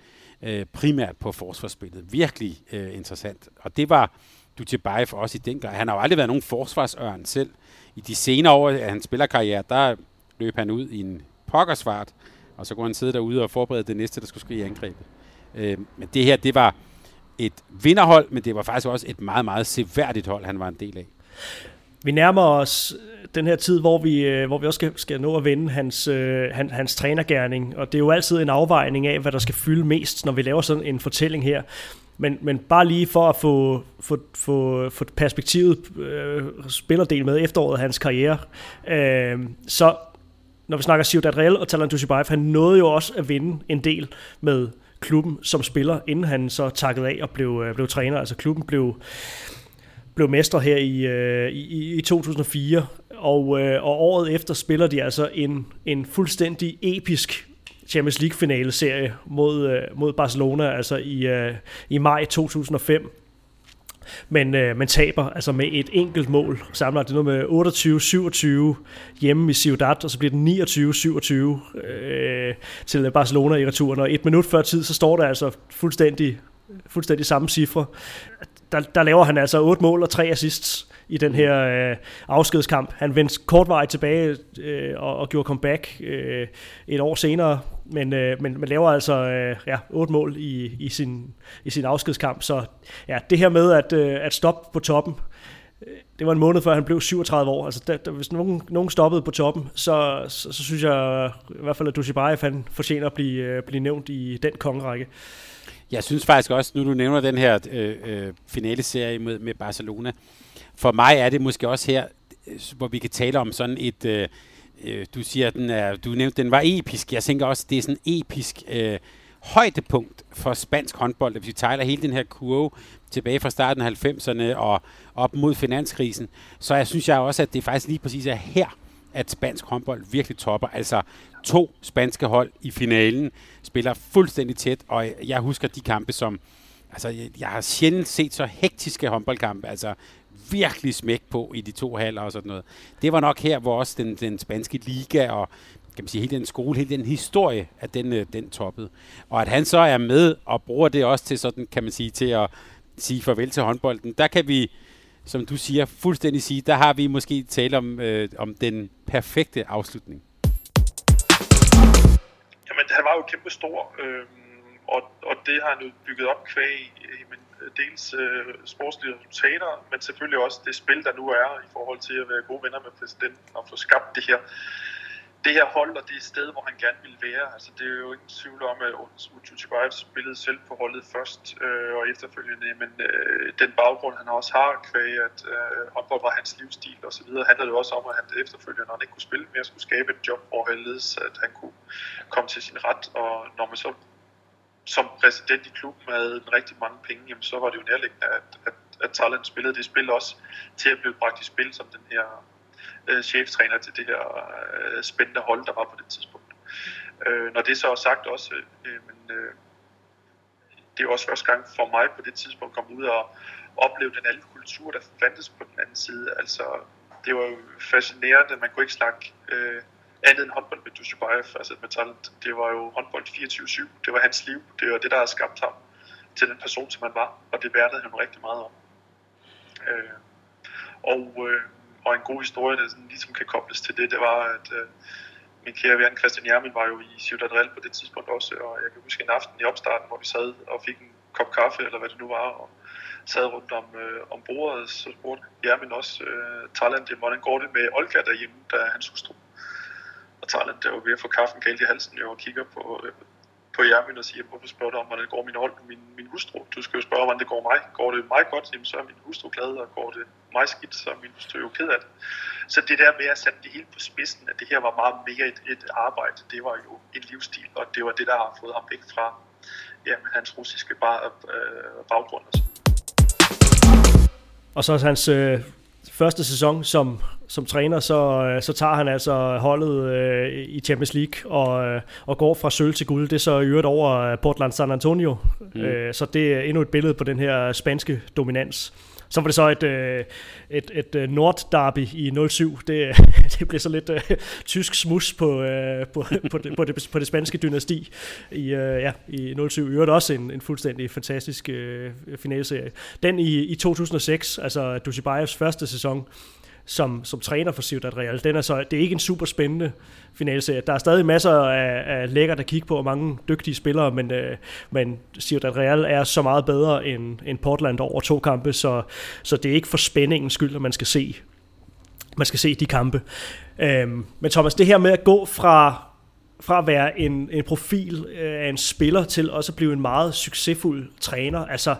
øh, primært på forsvarsspillet. Virkelig øh, interessant. Og det var Dutjebaev for os i den gang. Han har jo aldrig været nogen forsvarsørn selv. I de senere år af hans spillerkarriere, der løb han ud i en pokkersvart, og så kunne han sidde derude og forberede det næste, der skulle ske i angrebet. Øh, men det her, det var et vinderhold, men det var faktisk også et meget, meget seværdigt hold, han var en del af. Vi nærmer os øh, den her tid, hvor vi, øh, hvor vi også skal, skal nå at vende hans, øh, hans, hans trænergærning. Og det er jo altid en afvejning af, hvad der skal fylde mest, når vi laver sådan en fortælling her. Men, men bare lige for at få, få, få, få perspektivet øh, spillerdel med efteråret af hans karriere, øh, så når vi snakker Ciudad Real og Talan Dushibayev, han nåede jo også at vinde en del med klubben som spiller, inden han så takkede af og blev, øh, blev træner. Altså klubben blev, blev mestre her i, øh, i, i 2004, og, øh, og året efter spiller de altså en, en fuldstændig episk Champions League-finale serie mod, øh, mod Barcelona, altså i, øh, i maj 2005. Men øh, man taber altså med et enkelt mål. Samler det noget med 28-27 hjemme i Ciudad, og så bliver det 29-27 øh, til Barcelona i returen. Og et minut før tid, så står der altså fuldstændig, fuldstændig samme cifre. Der, der laver han altså otte mål og tre assists i den her øh, afskedskamp. Han vendte vej tilbage øh, og, og gjorde comeback øh, et år senere, men, øh, men man laver altså øh, ja, otte mål i, i, sin, i sin afskedskamp. Så ja, det her med at, øh, at stoppe på toppen, øh, det var en måned før han blev 37 år. Altså, der, der, hvis nogen, nogen stoppede på toppen, så, så, så synes jeg i hvert fald, at Dushibayev han fortjener at blive, øh, blive nævnt i den kongerække. Jeg synes faktisk også, nu du nævner den her øh, øh, finale-serie med, med Barcelona, for mig er det måske også her, hvor vi kan tale om sådan et... Øh, øh, du siger, den er, du nævnte, den var episk. Jeg tænker også, det er sådan episk øh, højdepunkt for spansk håndbold, hvis vi tegler hele den her kurve tilbage fra starten af 90'erne og op mod finanskrisen, så jeg synes jeg også, at det faktisk lige præcis er her, at spansk håndbold virkelig topper. Altså to spanske hold i finalen spiller fuldstændig tæt, og jeg husker de kampe som... Altså, jeg har sjældent set så hektiske håndboldkampe. Altså, virkelig smæk på i de to haller og sådan noget. Det var nok her, hvor også den, den spanske liga og kan man sige, hele den skole, hele den historie, at den, øh, den toppede. Og at han så er med og bruger det også til sådan, kan man sige, til at sige farvel til håndbolden, der kan vi, som du siger, fuldstændig sige, der har vi måske tale om, øh, om den perfekte afslutning men han var jo kæmpe stor, øh, og, og det har han jo bygget op kvæg men øh, dels øh, sportslige resultater, men selvfølgelig også det spil, der nu er i forhold til at være gode venner med præsidenten og få skabt det her det her hold og det sted, hvor han gerne ville være. Altså, det er jo ingen tvivl om, at Ututibayev spillede selv på holdet først øh, og efterfølgende, men øh, den baggrund, han også har, kvæg at øh, håndbold var hans livsstil og så videre, handler det også om, at han efterfølgende, når han ikke kunne spille mere, skulle skabe et job, hvor så at han kunne komme til sin ret, og når man så som præsident i klubben havde en rigtig mange penge, jamen, så var det jo nærliggende, at, at, at Thailand spillede det spil også til at blive bragt i spil som den her øh, cheftræner til det her øh, spændende hold, der var på det tidspunkt. Øh, når det så er sagt også, øh, men, øh, det er også første gang for mig på det tidspunkt at komme ud og opleve den anden kultur, der fandtes på den anden side. Altså, det var jo fascinerende. Man kunne ikke snakke øh, andet end håndbold med Dushubayev, altså med talent. Det var jo håndbold 24-7. Det var hans liv. Det var det, der har skabt ham til den person, som han var. Og det værdede han rigtig meget om. Øh, og øh, og en god historie, der sådan ligesom kan kobles til det, det var, at øh, min kære ven Christian Jermin var jo i Ciudad Real på det tidspunkt også, og jeg kan huske en aften i opstarten, hvor vi sad og fik en kop kaffe, eller hvad det nu var, og sad rundt om, øh, om bordet, så spurgte Jermin også øh, Thailand, hvordan går det med Olga derhjemme, der han skulle stå. Og Thailand der var ved at få kaffen galt i halsen, jo, og kigger på, øh, på Jermin og siger, hvorfor spørger du om, hvordan det går min, hold, min, min hustru? Du skal jo spørge, hvordan det går mig. Går det mig godt, jamen, så er min hustru glad, og går det mig skidt, så er min hustru jo ked af det. Så det der med at sætte det hele på spidsen, at det her var meget mere et, et arbejde, det var jo en livsstil, og det var det, der har fået ham væk fra jamen, hans russiske bar, øh, baggrund. Og, og så hans øh, første sæson som som træner, så, øh, så tager han altså holdet øh, i Champions League og, øh, og går fra sølv til guld. Det er så i øvrigt over øh, Portland San Antonio. Mm. Øh, så det er endnu et billede på den her spanske dominans. Så var det så et, øh, et, et, et Nord-derby i 07. Det, *laughs* det blev så lidt uh, tysk smus på, uh, på, *laughs* på, det, på, det, på det spanske dynasti i, uh, ja, i 07. I øvrigt også en, en fuldstændig fantastisk uh, finalserie. Den i, i 2006, altså Dushibayevs første sæson, som, som træner for Ciudad Real. Den er så, det er ikke en super spændende finalserie. Der er stadig masser af, af lækker, der kigger på, og mange dygtige spillere, men, øh, men Ciudad Real er så meget bedre end, end Portland over to kampe, så, så det er ikke for spændingens skyld, at man skal se, man skal se de kampe. Øhm, men Thomas, det her med at gå fra fra at være en, en profil øh, af en spiller til også at blive en meget succesfuld træner. Altså,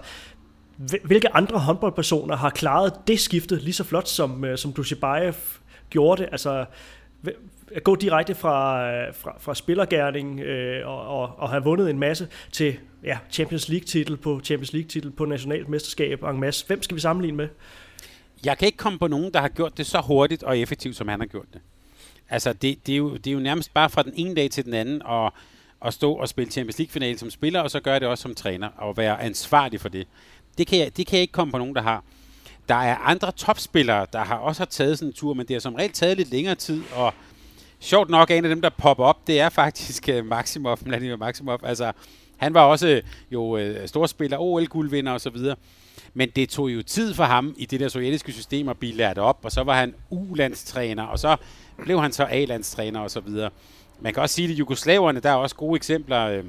hvilke andre håndboldpersoner har klaret det skifte lige så flot, som, øh, som Dushibayev gjorde det? Altså, at gå direkte fra, øh, fra, fra spillergærning øh, og, og, og have vundet en masse til ja, Champions League-titel på Champions League-titel på nationalt mesterskab en masse. Hvem skal vi sammenligne med? Jeg kan ikke komme på nogen, der har gjort det så hurtigt og effektivt, som han har gjort det. Altså, det, det, er, jo, det er jo nærmest bare fra den ene dag til den anden, og at stå og spille Champions League-finale som spiller, og så gøre det også som træner, og være ansvarlig for det. Det kan, jeg, det kan jeg ikke komme på nogen, der har. Der er andre topspillere, der har også har taget sådan en tur, men det har som regel taget lidt længere tid, og sjovt nok, en af dem, der popper op, det er faktisk øh, Maximov, Vladimir Maximov. Altså, han var også øh, jo uh, storspiller, OL-guldvinder og så videre. Men det tog jo tid for ham i det der sovjetiske system at blive lært op, og så var han U-landstræner, og så blev han så A-landstræner og så videre. Man kan også sige, at jugoslaverne, der er også gode eksempler. Øh,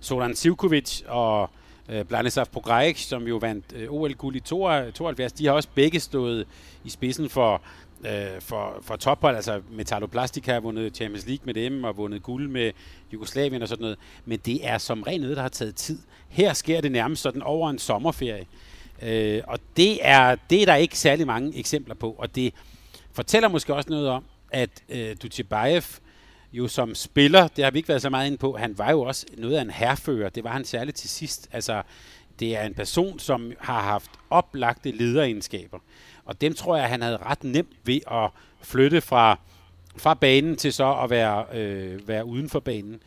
Solan Sivkovic og øh, Blanislav som jo vandt øh, OL-guld i 72, de har også begge stået i spidsen for, øh, for, for tophold, altså Metalloplastica har vundet Champions League med dem og vundet guld med Jugoslavien og sådan noget, men det er som ren noget, der har taget tid. Her sker det nærmest sådan over en sommerferie, øh, og det er, det er der ikke særlig mange eksempler på, og det fortæller måske også noget om, at øh, Dutjebaev jo som spiller, det har vi ikke været så meget inde på, han var jo også noget af en herfører, det var han særligt til sidst, altså det er en person, som har haft oplagte lederegenskaber. Og dem tror jeg, han havde ret nemt ved at flytte fra, fra banen til så at være, øh, være uden for banen.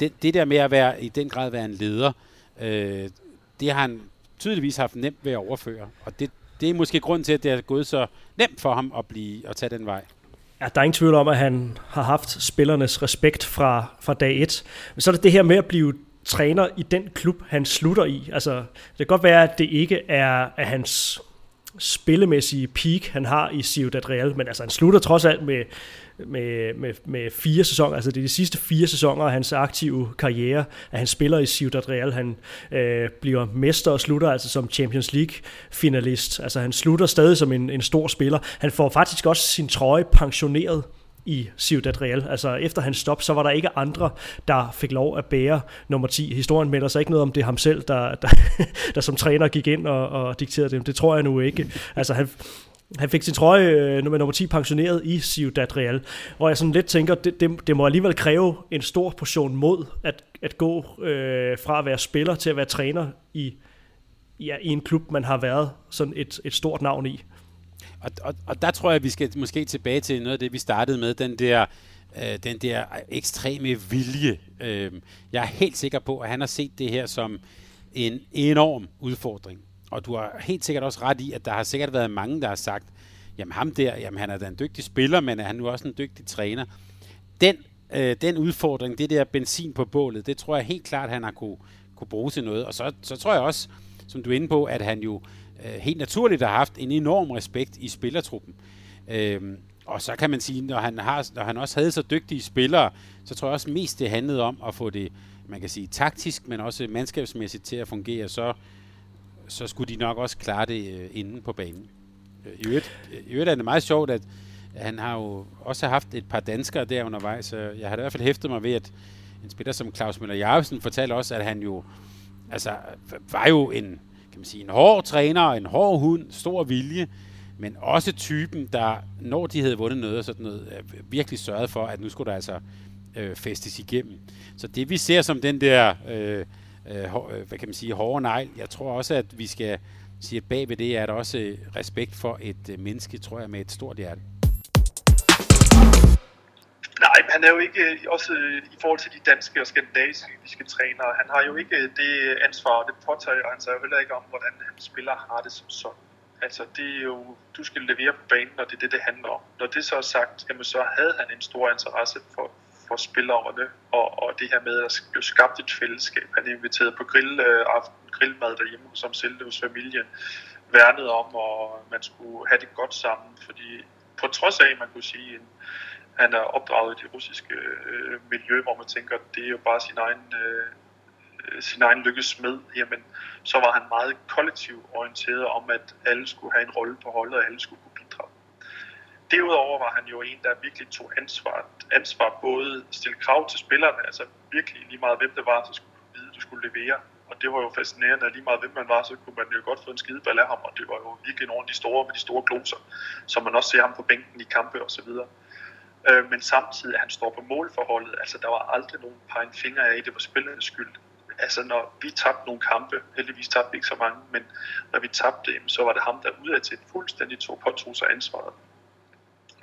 Det, det der med at være i den grad være en leder, øh, det har han tydeligvis haft nemt ved at overføre. Og det, det er måske grund til, at det er gået så nemt for ham at, blive, at tage den vej. Ja, der er ingen tvivl om, at han har haft spillernes respekt fra, fra dag et. Men så er det det her med at blive træner i den klub, han slutter i. Altså, det kan godt være, at det ikke er, at hans spillemæssige peak, han har i Ciudad Real, men altså han slutter trods alt med, med, med, med fire sæsoner, altså det er de sidste fire sæsoner af hans aktive karriere, at han spiller i Ciudad Real. Han øh, bliver mester og slutter altså som Champions League finalist. Altså han slutter stadig som en, en stor spiller. Han får faktisk også sin trøje pensioneret i Ciudad Real. Altså efter hans stop, så var der ikke andre, der fik lov at bære nummer 10. Historien melder sig ikke noget om, det ham selv, der, der, *laughs* der som træner gik ind og, og dikterede dem. Det tror jeg nu ikke. Altså han, han fik sin trøje øh, nummer, nummer 10 pensioneret i Ciudad Real, hvor jeg sådan lidt tænker, det, det, det må alligevel kræve en stor portion mod at, at gå øh, fra at være spiller til at være træner i, ja, i en klub, man har været sådan et, et stort navn i. Og, og, og der tror jeg, at vi skal måske tilbage til noget af det, vi startede med, den der, øh, den der ekstreme vilje. Øh, jeg er helt sikker på, at han har set det her som en enorm udfordring. Og du har helt sikkert også ret i, at der har sikkert været mange, der har sagt, jamen ham der, jamen han er da en dygtig spiller, men er han nu også en dygtig træner? Den, øh, den udfordring, det der benzin på bålet, det tror jeg helt klart, han har kunne, kunne bruge til noget. Og så, så tror jeg også, som du er inde på, at han jo øh, helt naturligt har haft en enorm respekt i spillertruppen. Øh, og så kan man sige, når han, har, når han også havde så dygtige spillere, så tror jeg også mest det handlede om at få det, man kan sige, taktisk, men også mandskabsmæssigt til at fungere, så, så skulle de nok også klare det øh, inden på banen. Øh, I øvrigt, øh, I øvrigt er det meget sjovt, at han har jo også haft et par danskere der undervejs, så jeg har i hvert fald hæftet mig ved, at en spiller som Claus Møller Jarvesen fortalte også, at han jo altså, var jo en, kan man sige, en hård træner, en hård hund, stor vilje, men også typen, der, når de havde vundet noget og sådan noget, virkelig sørgede for, at nu skulle der altså øh, festes igennem. Så det vi ser som den der, øh, Øh, øh, hvad kan man sige, hårde negl, jeg tror også, at vi skal sige, at bagved det er der også øh, respekt for et øh, menneske, tror jeg, med et stort hjerte. Nej, men han er jo ikke, også i forhold til de danske og skandinaviske trænere, han har jo ikke det ansvar, og det påtager han sig jo heller ikke om, hvordan han spiller har det som sådan. Altså, det er jo, du skal levere på banen, og det er det, det handler om. Når det så er sagt, jamen, så havde han en stor interesse for, for spillerne, og, og det her med at blive skabt et fællesskab. Han er inviteret på grill, øh, aften, grillmad derhjemme som selv hos familien, værnede om, og man skulle have det godt sammen, fordi på trods af, man kunne sige, en, han er opdraget i det russiske øh, miljø, hvor man tænker, at det er jo bare sin egen, øh, øh sin egen lykkes med, jamen, så var han meget kollektiv orienteret om, at alle skulle have en rolle på holdet, og alle skulle kunne. Derudover var han jo en, der virkelig tog ansvar, ansvar både stille krav til spillerne, altså virkelig lige meget hvem det var, så skulle du vide, du skulle levere. Og det var jo fascinerende, at lige meget hvem man var, så kunne man jo godt få en skideball af ham, og det var jo virkelig nogle af de store med de store gloser, som man også ser ham på bænken i kampe osv. Øh, men samtidig, at han står på målforholdet, altså der var aldrig nogen pegen fingre af, det var spillernes skyld. Altså når vi tabte nogle kampe, heldigvis tabte vi ikke så mange, men når vi tabte dem, så var det ham, der udad til fuldstændig tog påtog sig ansvaret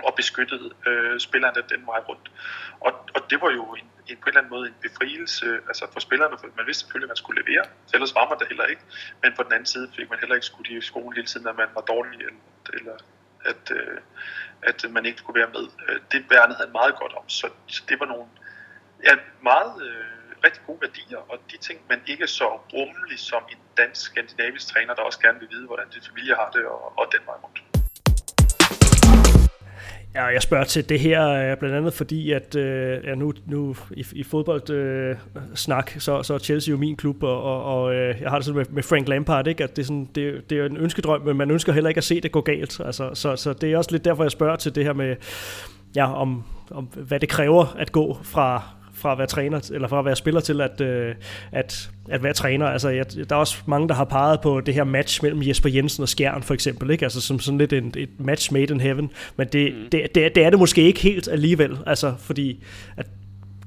og beskyttede øh, spillerne den vej rundt. Og, og det var jo en, en, på en eller anden måde en befrielse altså for spillerne, for man vidste selvfølgelig, at man skulle levere, så ellers var man der heller ikke. Men på den anden side fik man heller ikke skudt i skolen hele tiden, at man var dårlig, eller, eller at, øh, at man ikke skulle være med. Øh, det værnede han meget godt om, så det var nogle ja, meget øh, rigtig gode værdier, og de ting, man ikke så rummelig som en dansk skandinavisk træner, der også gerne vil vide, hvordan det familie har det, og, og den vej rundt. Ja, jeg spørger til det her øh, blandt andet fordi, at øh, ja, nu, nu i, i fodboldsnak, øh, så, så er Chelsea jo min klub, og, og, og øh, jeg har det sådan med, med Frank Lampard, ikke? at det er, sådan, det, det er en ønskedrøm, men man ønsker heller ikke at se det gå galt. Altså, så, så det er også lidt derfor, jeg spørger til det her med, ja, om, om hvad det kræver at gå fra, fra at være træner, eller fra at være spiller til at, øh, at, at være træner. Altså, jeg, der er også mange, der har peget på det her match mellem Jesper Jensen og Skjern, for eksempel, ikke? Altså, som sådan lidt en, et match made in heaven. Men det, mm. det, det, det er det måske ikke helt alligevel, altså, fordi at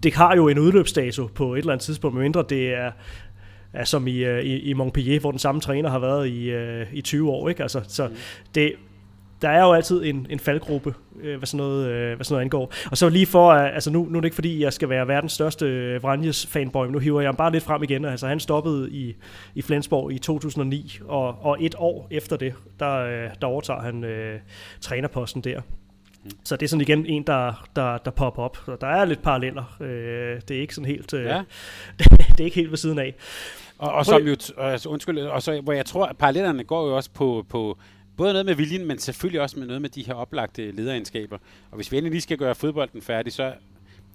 det har jo en udløbsdato på et eller andet tidspunkt, medmindre det er, er som i, øh, i, i Montpellier, hvor den samme træner har været i, øh, i 20 år. Ikke? Altså, så mm. det, der er jo altid en, en faldgruppe, øh, hvad, sådan noget, øh, hvad sådan noget angår. Og så lige for, øh, altså nu, nu er det ikke fordi, jeg skal være verdens største øh, Vranjes fanboy, men nu hiver jeg ham bare lidt frem igen. Altså han stoppede i, i Flensborg i 2009, og, og et år efter det, der, øh, der overtager han øh, trænerposten der. Mm. Så det er sådan igen en, der, der, der popper op. Så der er lidt paralleller. Øh, det er ikke sådan helt, øh, ja. *laughs* det er ikke helt ved siden af. Og, og som jo, altså, undskyld, og så, hvor jeg tror, at parallellerne går jo også på, på både noget med viljen, men selvfølgelig også med noget med de her oplagte lederegenskaber. Og hvis vi endelig lige skal gøre fodbolden færdig, så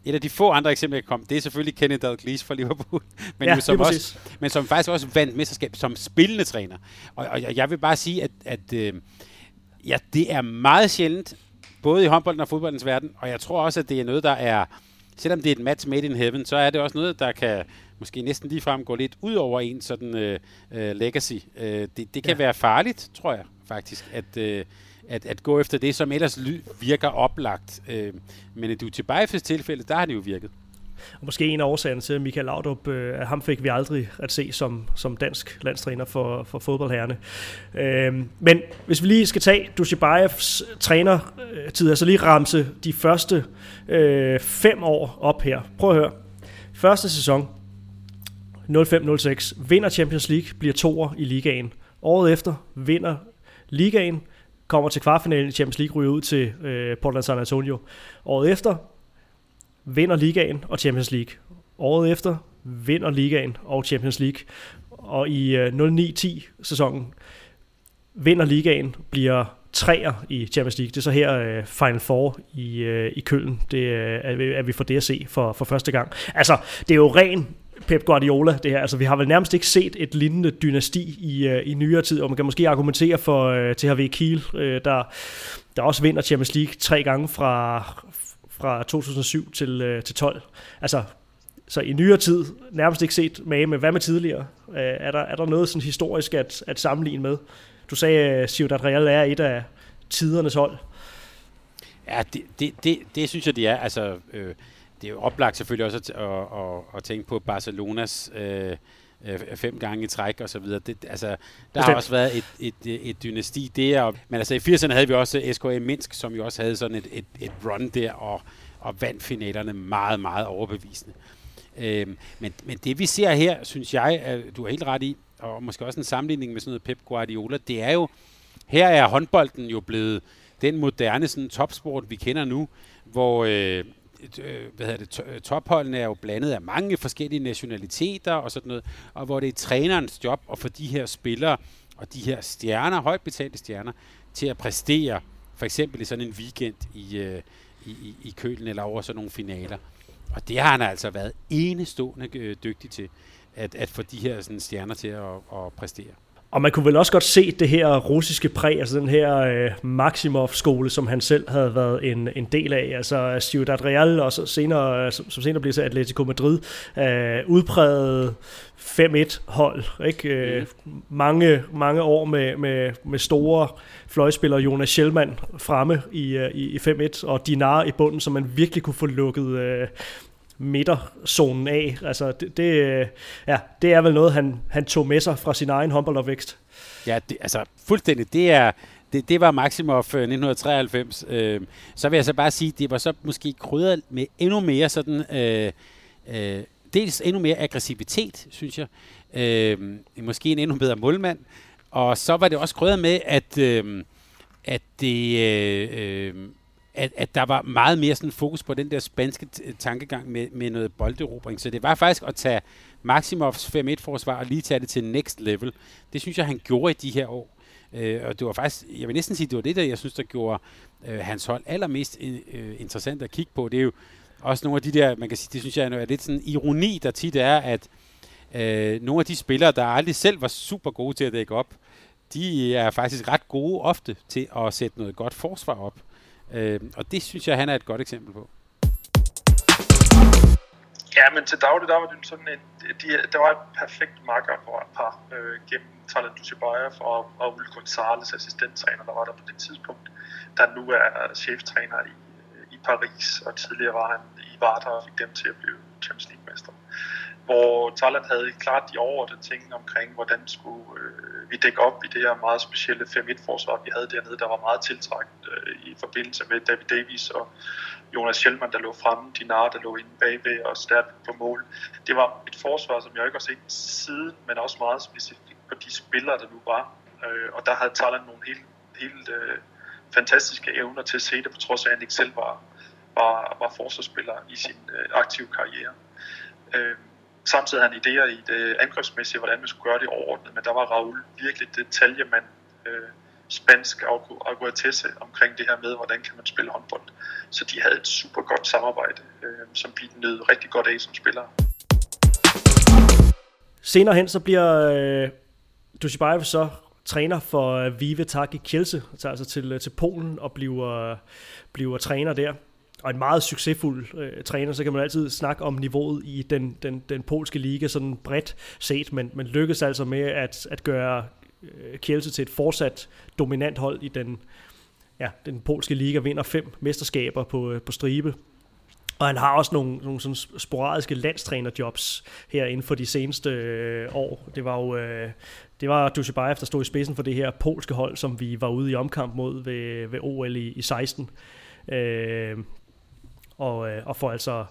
et af de få andre eksempler, jeg kan komme, det er selvfølgelig Kenneth Dalglish fra Liverpool, *laughs* men, ja, jo som også, men som faktisk også vandt mesterskab som spillende træner. Og, og jeg vil bare sige, at, at øh, ja, det er meget sjældent, både i håndbolden og fodboldens verden, og jeg tror også, at det er noget, der er, selvom det er et match made in heaven, så er det også noget, der kan måske næsten ligefrem gå lidt ud over en sådan øh, øh, legacy. Øh, det, det kan ja. være farligt, tror jeg faktisk, at, øh, at, at gå efter det, som ellers virker oplagt. Øh, men i Dutibajefes tilfælde, der har det jo virket. Og måske en af årsagerne til, at Michael Laudrup, øh, ham fik vi aldrig at se som, som dansk landstræner for, for fodboldherrene. Øh, men hvis vi lige skal tage Dushibayevs øh, trænertid, altså lige ramse de første øh, fem år op her. Prøv at høre. Første sæson, 05-06, vinder Champions League, bliver toer i ligaen. Året efter vinder ligaen, kommer til kvartfinalen i Champions League, ryger ud til øh, Portland San Antonio. Året efter vinder ligaen og Champions League. Året efter vinder ligaen og Champions League. Og i øh, 09-10 sæsonen vinder ligaen, bliver træer i Champions League. Det er så her øh, Final Four i, øh, i Køln, det uh, er, vi får det at se for, for første gang. Altså, det er jo ren Pep Guardiola, det her. Altså, vi har vel nærmest ikke set et lignende dynasti i, øh, i nyere tid, og man kan måske argumentere for øh, uh, THV Kiel, uh, der, der også vinder Champions League tre gange fra, fra 2007 til, uh, til 12. Altså, så i nyere tid nærmest ikke set med, men hvad med tidligere? Uh, er, der, er der noget sådan historisk at, at sammenligne med? Du sagde, at Ciudad Real er et af tidernes hold. Ja, det, det, det, det synes jeg, det er. Altså, øh, det er jo oplagt selvfølgelig også at, at, at, at tænke på Barcelonas øh, øh, fem gange i træk og så videre. Det, altså, der Bestemt. har også været et, et, et, et dynasti der. Men altså i 80'erne havde vi også SKM Minsk, som jo også havde sådan et, et, et run der og, og vandt finalerne meget, meget overbevisende. Øhm, men, men det vi ser her, synes jeg, at du er helt ret i, og måske også en sammenligning med sådan noget Pep Guardiola, det er jo, her er håndbolden jo blevet den moderne sådan, topsport, vi kender nu, hvor øh, Øh, hvad hedder det, topholdene er jo blandet af mange forskellige nationaliteter og sådan noget, og hvor det er trænerens job at få de her spillere og de her stjerner, højt betalte stjerner, til at præstere, for eksempel i sådan en weekend i, øh, i, i, i Kølen eller over sådan nogle finaler. Og det har han altså været enestående øh, dygtig til, at, at få de her sådan, stjerner til at, at præstere. Og man kunne vel også godt se det her russiske præg, altså den her øh, Maximov-skole, som han selv havde været en, en del af. Altså Ciudad Real, og så senere, som, som senere blev så Atletico Madrid, øh, udpræget 5-1-hold. Ikke? Øh, mm. mange, mange år med, med, med store fløjspillere, Jonas Schellmann fremme i, øh, i, i 5-1, og Dinar i bunden, så man virkelig kunne få lukket... Øh, midterzonen af. Altså, det, det, ja, det er vel noget, han, han tog med sig fra sin egen håndboldopvækst. Ja, det, altså fuldstændig. Det er, det, det var Maximov øh, 1993. Øh, så vil jeg så bare sige, det var så måske krydret med endnu mere sådan, øh, øh, dels endnu mere aggressivitet, synes jeg. Øh, måske en endnu bedre målmand. Og så var det også krydret med, at, øh, at det, øh, øh at, at der var meget mere sådan fokus på den der spanske tankegang med, med noget bolderobring. Så det var faktisk at tage Maximovs 5-1-forsvar og lige tage det til next level. Det synes jeg, han gjorde i de her år. Øh, og det var faktisk, jeg vil næsten sige, det var det, der jeg synes, der gjorde øh, hans hold allermest øh, øh interessant at kigge på. Det er jo også nogle af de der, man kan sige, det synes jeg er lidt sådan ironi, der tit er, at øh, nogle af de spillere, der aldrig selv var super gode til at dække op, de er faktisk ret gode ofte til at sætte noget godt forsvar op. Øh, og det synes jeg, han er et godt eksempel på. Ja, men til daglig, der var det sådan en, de, der var et perfekt par øh, gennem Talant Dusibaya og, og Uli Gonzales assistenttræner, der var der på det tidspunkt, der nu er cheftræner i, øh, i Paris, og tidligere var han i Varta og fik dem til at blive Champions League-mester. Hvor Talant havde klart de overordnede ting omkring, hvordan skulle øh, vi dækker op i det her meget specielle 5-1-forsvar, vi havde dernede, der var meget tiltrækket øh, i forbindelse med David Davis og Jonas Hjelman, der lå fremme, Dinar, der lå inde bagved og stærkt på mål. Det var et forsvar, som jeg ikke har set siden, men også meget specifikt på de spillere, der nu var. Øh, og der havde Talant nogle helt, helt øh, fantastiske evner til at se det, på trods af, at han ikke selv var, var, var forsvarsspiller i sin øh, aktive karriere. Øh, samtidig havde han idéer i det angrebsmæssige, hvordan man skulle gøre det overordnet, men der var Raul virkelig detaljemand, øh, spansk aguatesse omkring det her med, hvordan kan man spille håndbold. Så de havde et super godt samarbejde, øh, som vi nød rigtig godt af som spillere. Senere hen så bliver øh, Dushibayev så træner for øh, Vive Taki og tager altså til, øh, til Polen og bliver, øh, bliver træner der. Og en meget succesfuld øh, træner, så kan man altid snakke om niveauet i den, den, den polske liga sådan bredt set, men, men lykkes altså med at, at gøre øh, Kielce til et fortsat dominant hold i den, ja, den polske liga, vinder fem mesterskaber på, øh, på stribe. Og han har også nogle, nogle sådan sporadiske landstrænerjobs her inden for de seneste øh, år. Det var jo øh, det var Dushibayev, der stod i spidsen for det her polske hold, som vi var ude i omkamp mod ved, ved OL i, i 16. Øh, og, øh, og får altså,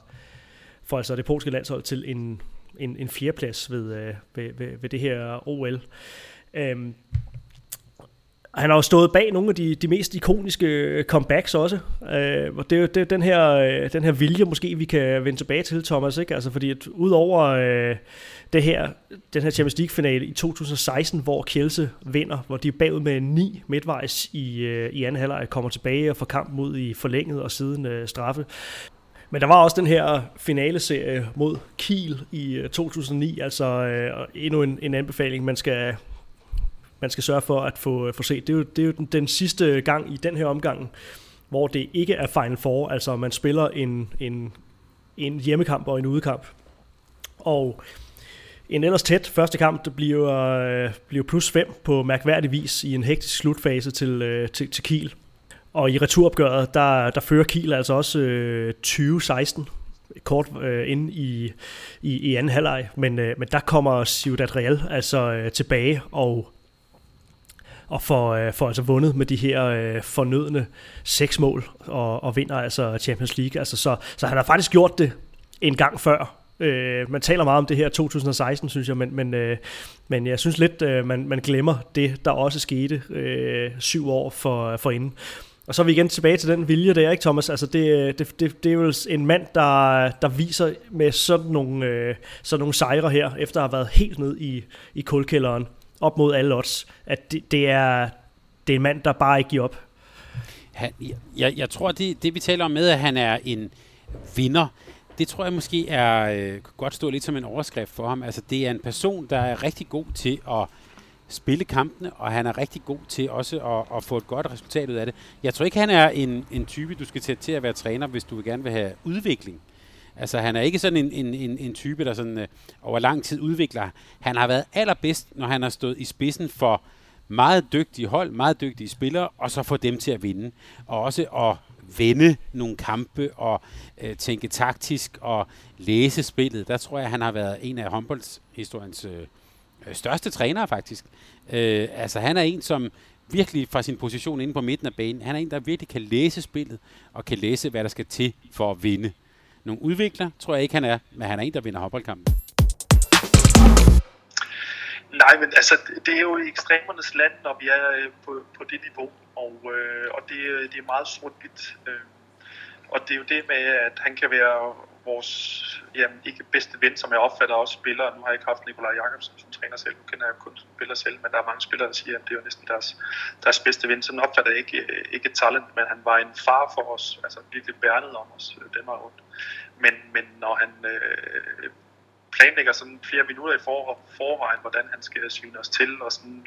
får altså det polske landshold til en, en, en fjerdeplads ved, øh, ved, ved, ved det her OL. Øhm, og han har jo stået bag nogle af de, de mest ikoniske øh, comebacks også. Øh, og det er jo det er den, her, øh, den her vilje, måske vi kan vende tilbage til, Thomas. Ikke? Altså, fordi at udover øh, det her, den her Champions League-finale i 2016, hvor Kielse vinder, hvor de er bagud med 9 midtvejs i, øh, i anden halvleg, kommer tilbage og får kamp mod i forlænget og siden øh, straffe. Men der var også den her finaleserie mod Kiel i øh, 2009, altså øh, endnu en, en anbefaling, man skal, man skal sørge for at få, øh, få set. Det er jo, det er jo den, den sidste gang i den her omgang, hvor det ikke er Final Four, altså man spiller en, en, en hjemmekamp og en udekamp. Og en ellers tæt første kamp, der bliver, øh, bliver plus 5 på mærkværdig vis i en hektisk slutfase til, øh, til, til Kiel. Og i returopgøret, der, der fører Kiel altså også øh, 2016 kort øh, ind i, i, i anden halvleg, men, øh, men der kommer Ciudad Real altså øh, tilbage og og får, øh, får altså vundet med de her øh, fornødne seks mål og, og vinder altså Champions League. Altså, så, så han har faktisk gjort det en gang før. Øh, man taler meget om det her 2016, synes jeg, men, men, øh, men jeg synes lidt, øh, man, man glemmer det, der også skete øh, syv år for, for inden. Og så er vi igen tilbage til den vilje der, ikke Thomas? Altså det, det, det, det er jo en mand, der, der viser med sådan nogle, øh, sådan nogle sejre her, efter at have været helt ned i, i kulkælderen, op mod alle odds, at det, det, er, det er en mand, der bare ikke giver op. Han, jeg, jeg tror, det, det vi taler om med, at han er en vinder, det tror jeg måske er øh, godt stå lidt som en overskrift for ham. Altså, det er en person, der er rigtig god til at spille kampene, og han er rigtig god til også at, at få et godt resultat ud af det. Jeg tror ikke, han er en, en type, du skal tage til at være træner, hvis du gerne vil have udvikling. Altså, han er ikke sådan en, en, en, en type, der sådan, øh, over lang tid udvikler. Han har været allerbedst, når han har stået i spidsen for meget dygtige hold, meget dygtige spillere, og så få dem til at vinde. Og også at vende nogle kampe og øh, tænke taktisk og læse spillet. Der tror jeg, han har været en af håndboldshistoriens øh, øh, største trænere faktisk. Øh, altså han er en, som virkelig fra sin position inde på midten af banen, han er en, der virkelig kan læse spillet og kan læse, hvad der skal til for at vinde. Nogle udvikler tror jeg ikke, han er, men han er en, der vinder håndboldkampen. Nej, men altså, det er jo i ekstremernes land, når vi er øh, på, på det niveau, og, øh, og det, øh, det er meget sort-hvidt. Øh, og det er jo det med, at han kan være vores jamen, ikke bedste ven, som jeg opfatter også spiller. Nu har jeg ikke haft Nikolaj Jakobsen som træner selv, nu kender jeg kun spiller selv, men der er mange spillere, der siger, at det er jo næsten deres, deres bedste ven. Sådan opfatter jeg ikke, øh, ikke talent, men han var en far for os, altså virkelig bærnet om os øh, den var rundt. Men, men når han øh, planlægger sådan flere minutter i for, forvejen, hvordan han skal svine os til, og sådan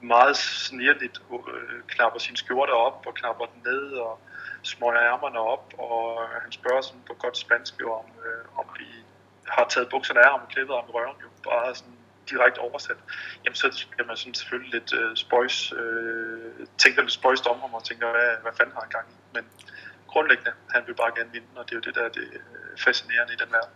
meget snirligt øh, øh knapper sin skjorte op og knapper den ned og smøger ærmerne op, og han spørger sådan på godt spansk jo, om, øh, om vi har taget bukserne af ham og klippet ham i røven, jo bare sådan direkte oversat, jamen så bliver man sådan selvfølgelig lidt øh, spøjs, øh, tænker lidt spøjst om ham og tænker, hvad, hvad fanden har han gang i? Men grundlæggende, han vil bare gerne vinde, og det er jo det, der er det øh, fascinerende i den verden.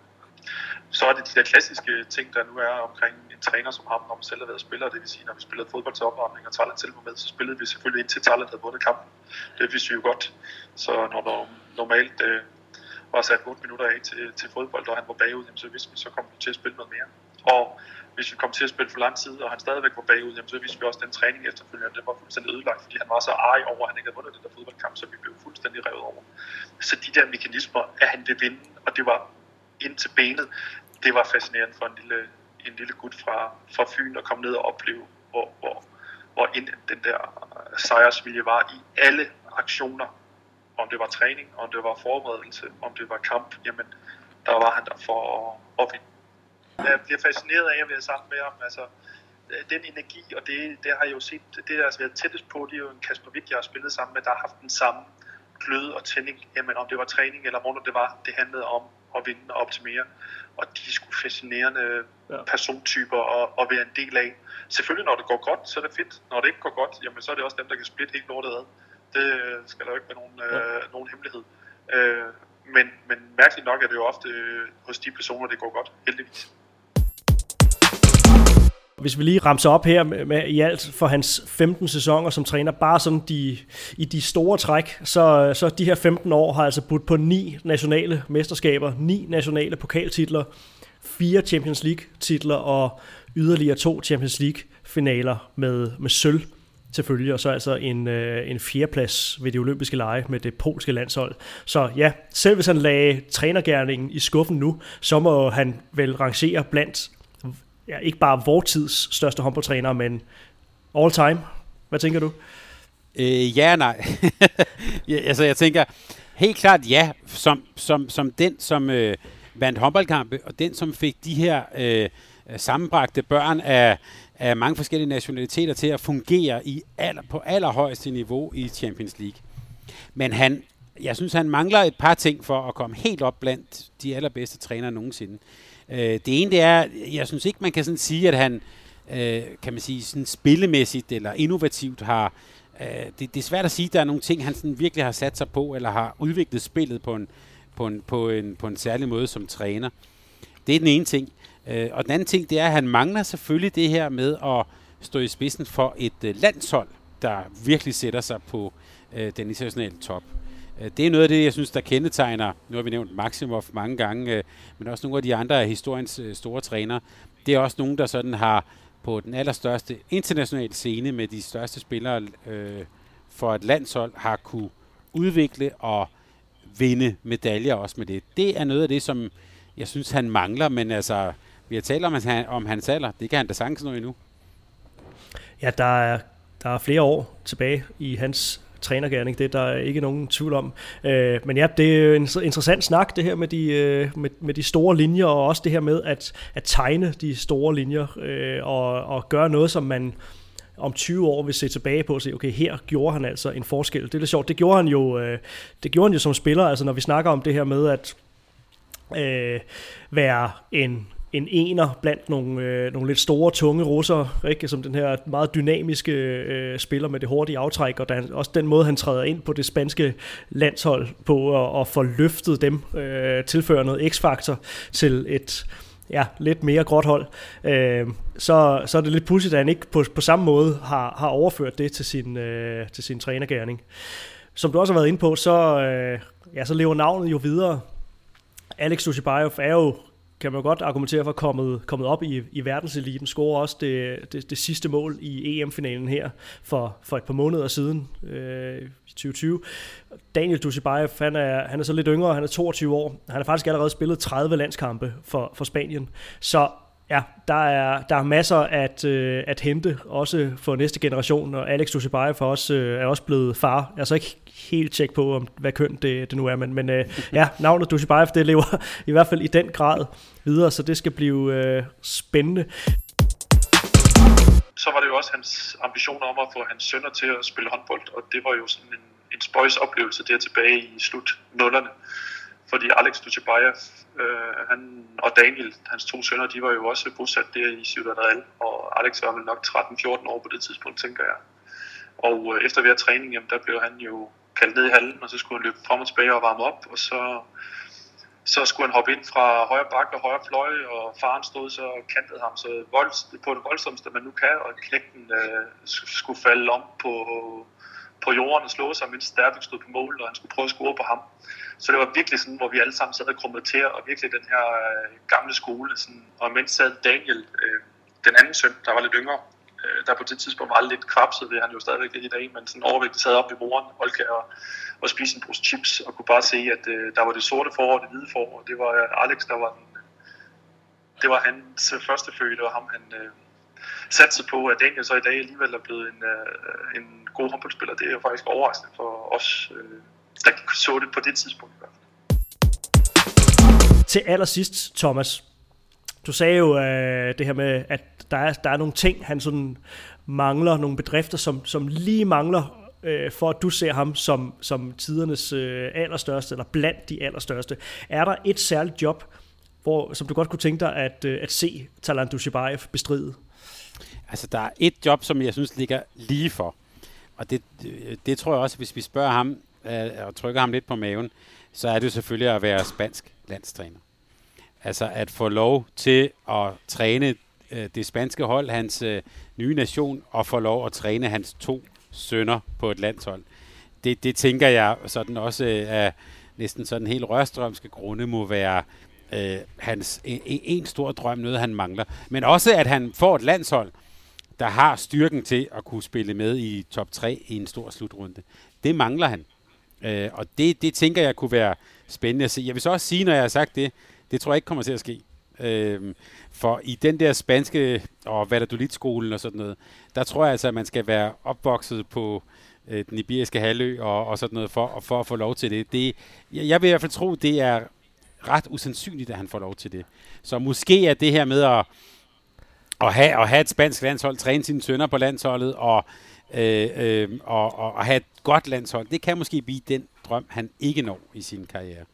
Så er det de der klassiske ting, der nu er omkring en træner som ham, når man selv har været spiller. Det vil sige, når vi spillede fodbold til opvarmning og Thailand selv var med, så spillede vi selvfølgelig indtil Thailand havde vundet kampen. Det vidste vi jo godt. Så når der normalt øh, var sat 8 minutter af til, til fodbold, og han var bagud, så vidste vi, så kom vi til at spille noget mere. Og hvis vi kom til at spille for lang tid, og han stadigvæk var bagud, jamen, så vidste vi også, at den træning efterfølgende, den var fuldstændig ødelagt, fordi han var så arg over, at han ikke havde vundet den der fodboldkamp, så vi blev fuldstændig revet over. Så de der mekanismer, at han vil vinde, og det var ind til benet, det var fascinerende for en lille, en lille gut fra, fra Fyn at komme ned og opleve, hvor, hvor, hvor ind den der øh, sejrsvilje var i alle aktioner. Om det var træning, om det var forberedelse, om det var kamp, jamen der var han der for at, at vinde. Jeg bliver fascineret af at være sammen med ham. Altså, øh, den energi, og det, det har jeg jo set, det der altså, har været tættest på, det er jo en Kasper Witt, jeg har spillet sammen med, der har haft den samme glød og tænding, jamen om det var træning eller hvornår det var, det handlede om at vinde og optimere. Og de er sgu fascinerende ja. persontyper at, at være en del af. Selvfølgelig, når det går godt, så er det fedt. Når det ikke går godt, jamen, så er det også dem, der kan splitte helt lortet ad. Det skal der jo ikke være nogen, ja. øh, nogen hemmelighed. Øh, men, men mærkeligt nok er det jo ofte øh, hos de personer, det går godt, heldigvis. Hvis vi lige ramser op her med, med i alt for hans 15 sæsoner som træner, bare sådan de, i de store træk, så, så de her 15 år har altså budt på ni nationale mesterskaber, ni nationale pokaltitler, fire Champions League titler og yderligere to Champions League finaler med, med sølv selvfølgelig, og så altså en, øh, en fjerdeplads ved de olympiske lege med det polske landshold. Så ja, selv hvis han lagde trænergærningen i skuffen nu, så må han vel rangere blandt ja, ikke bare vores tids største håndboldtræner, men all time. Hvad tænker du? Øh, ja nej. *laughs* ja, altså jeg tænker, helt klart ja, som, som, som den, som øh, vandt håndboldkampe, og den, som fik de her øh, sammenbragte børn af, af mange forskellige nationaliteter til at fungere i aller, på allerhøjeste niveau i Champions League. Men han, jeg synes, han mangler et par ting for at komme helt op blandt de allerbedste trænere nogensinde. Øh, det ene det er, jeg synes ikke, man kan sådan sige, at han øh, kan man sige, sådan spillemæssigt eller innovativt har... Øh, det, det er svært at sige, at der er nogle ting, han sådan virkelig har sat sig på, eller har udviklet spillet på en, på en, på en, på en særlig måde som træner. Det er den ene ting. Øh, og den anden ting, det er, at han mangler selvfølgelig det her med at stå i spidsen for et øh, landshold, der virkelig sætter sig på øh, den internationale top. Øh, det er noget af det, jeg synes, der kendetegner, nu har vi nævnt Maximov mange gange, øh, men også nogle af de andre af historiens øh, store trænere. Det er også nogen, der sådan har på den allerstørste internationale scene med de største spillere øh, for et landshold, har kunne udvikle og vinde medaljer også med det. Det er noget af det, som jeg synes, han mangler, men altså, vi har talt om, han, om hans alder. Det kan han da sagtens nå endnu. Ja, der er, der er flere år tilbage i hans trænergærning, det er der ikke nogen tvivl om. Øh, men ja, det er en interessant snak, det her med de, øh, med, med de store linjer, og også det her med at, at tegne de store linjer, øh, og, og gøre noget, som man om 20 år vil se tilbage på og sige, okay, her gjorde han altså en forskel. Det er lidt sjovt. Det gjorde han jo, øh, det gjorde han jo som spiller, altså når vi snakker om det her med at øh, være en en ener blandt nogle, øh, nogle lidt store, tunge russer, ikke? som den her meget dynamiske øh, spiller med det hurtige aftræk, og der, også den måde, han træder ind på det spanske landshold på, og, og får løftet dem, øh, tilfører noget x-faktor til et ja, lidt mere gråt hold, øh, så, så er det lidt pudsigt, at han ikke på, på samme måde har, har overført det til sin, øh, til sin trænergærning. Som du også har været inde på, så, øh, ja, så lever navnet jo videre. Alex Dushibayev er jo kan man godt argumentere for, kommet, kommet op i, i verdenseliten, scorer også det, det, det sidste mål i EM-finalen her for, for et par måneder siden øh, 2020. Daniel Dusibayev, han er, han er så lidt yngre, han er 22 år. Han har faktisk allerede spillet 30 landskampe for, for Spanien. Så Ja, der er, der er masser at, øh, at hente, også for næste generation, og Alex Dusibayev for os, øh, er også blevet far. Jeg er så ikke helt tjek på, om, hvad køn det, det nu er, men, men øh, *laughs* ja, navnet Dusibayev, det lever *laughs* i hvert fald i den grad videre, så det skal blive øh, spændende. Så var det jo også hans ambition om at få hans sønner til at spille håndbold, og det var jo sådan en, en spøjs oplevelse der tilbage i slut nullerne fordi Alex Dutjebaev øh, han, og Daniel, hans to sønner, de var jo også bosat der i Ciudad Real, og Alex var vel nok 13-14 år på det tidspunkt, tænker jeg. Og øh, efter hver træning, jamen, der blev han jo kaldt ned i hallen, og så skulle han løbe frem og tilbage og varme op, og så, så skulle han hoppe ind fra højre bakke og højre fløj, og faren stod så og kantede ham så vold, på det voldsomste, man nu kan, og knægten øh, skulle falde om på, på jorden og slå sig, mens Sterling stod på mål, og han skulle prøve at score på ham. Så det var virkelig sådan, hvor vi alle sammen sad og krummet til, og virkelig den her øh, gamle skole. Sådan, og mens sad Daniel, øh, den anden søn, der var lidt yngre, øh, der på det tidspunkt var lidt kvapset, det er han jo stadigvæk lidt i dag, men sådan overvægtigt sad op i moren, Olga, og, og spiste en pose chips, og kunne bare se, at øh, der var det sorte forår og det hvide forår. Det var øh, Alex, der var den, det var hans første fødte, og ham han øh, satte på, at Daniel så i dag alligevel er blevet en, øh, en god håndboldspiller. Det er jo faktisk overraskende for os, øh, der så det på det tidspunkt. Til allersidst, Thomas, du sagde jo øh, det her med, at der er, der er nogle ting, han sådan mangler, nogle bedrifter, som, som lige mangler, øh, for at du ser ham som, som tidernes øh, allerstørste, eller blandt de allerstørste. Er der et særligt job, hvor, som du godt kunne tænke dig at, øh, at se Talant Dushibayev bestride? Altså, der er et job, som jeg synes ligger lige for. Og det, det, tror jeg også, hvis vi spørger ham øh, og trykker ham lidt på maven, så er det selvfølgelig at være spansk landstræner. Altså at få lov til at træne øh, det spanske hold, hans øh, nye nation, og få lov at træne hans to sønner på et landshold. Det, det tænker jeg sådan også øh, næsten sådan helt rørstrømske grunde må være øh, hans en, en stor drøm, noget han mangler. Men også at han får et landshold, der har styrken til at kunne spille med i top 3 i en stor slutrunde. Det mangler han. Øh, og det, det tænker jeg kunne være spændende at se. Jeg vil så også sige, når jeg har sagt det, det tror jeg ikke kommer til at ske. Øh, for i den der spanske og Valladolid-skolen og sådan noget, der tror jeg altså, at man skal være opvokset på øh, den iberiske halvø og, og sådan noget for, for at få lov til det. det. Jeg vil i hvert fald tro, det er ret usandsynligt, at han får lov til det. Så måske er det her med at, at, have, at have et spansk landshold, træne sine sønner på landsholdet og øh, øh, og, og, og have et godt landshold. Det kan måske blive den drøm, han ikke når i sin karriere.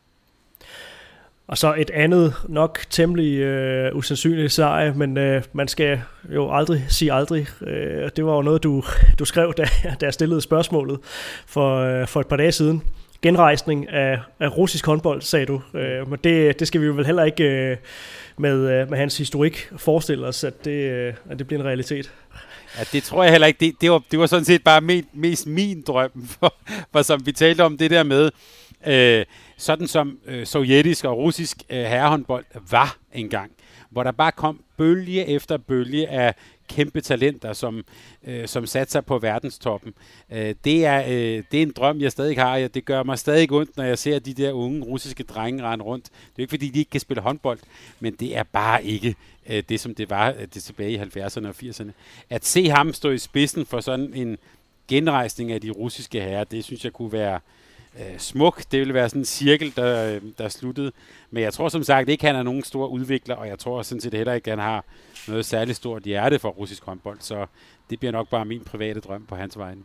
Og så et andet, nok temmelig øh, usandsynligt sejr, men øh, man skal jo aldrig sige aldrig. Øh, det var jo noget, du, du skrev, da, da jeg stillede spørgsmålet for, øh, for et par dage siden. Genrejsning af, af russisk håndbold, sagde du. Øh, men det, det skal vi jo vel heller ikke øh, med, øh, med hans historik forestille os, at det, øh, at det bliver en realitet. Ja, det tror jeg heller ikke. Det, det, var, det var sådan set bare me, mest min drøm, *laughs* for, for som vi talte om det der med, øh, sådan som øh, sovjetisk og russisk øh, herrehåndbold var engang, hvor der bare kom bølge efter bølge af kæmpe talenter, som, øh, som satte sig på verdenstoppen. Øh, det, er, øh, det er en drøm, jeg stadig har. Det gør mig stadig ondt, når jeg ser de der unge russiske drenge rende rundt. Det er ikke, fordi de ikke kan spille håndbold, men det er bare ikke øh, det, som det var øh, det tilbage i 70'erne og 80'erne. At se ham stå i spidsen for sådan en genrejsning af de russiske herrer, det synes jeg kunne være øh, smuk. Det ville være sådan en cirkel, der, øh, der sluttede. Men jeg tror som sagt ikke, han er nogen stor udvikler, og jeg tror sådan set heller ikke, han har noget særligt stort hjerte for russisk håndbold. Så det bliver nok bare min private drøm på hans vegne.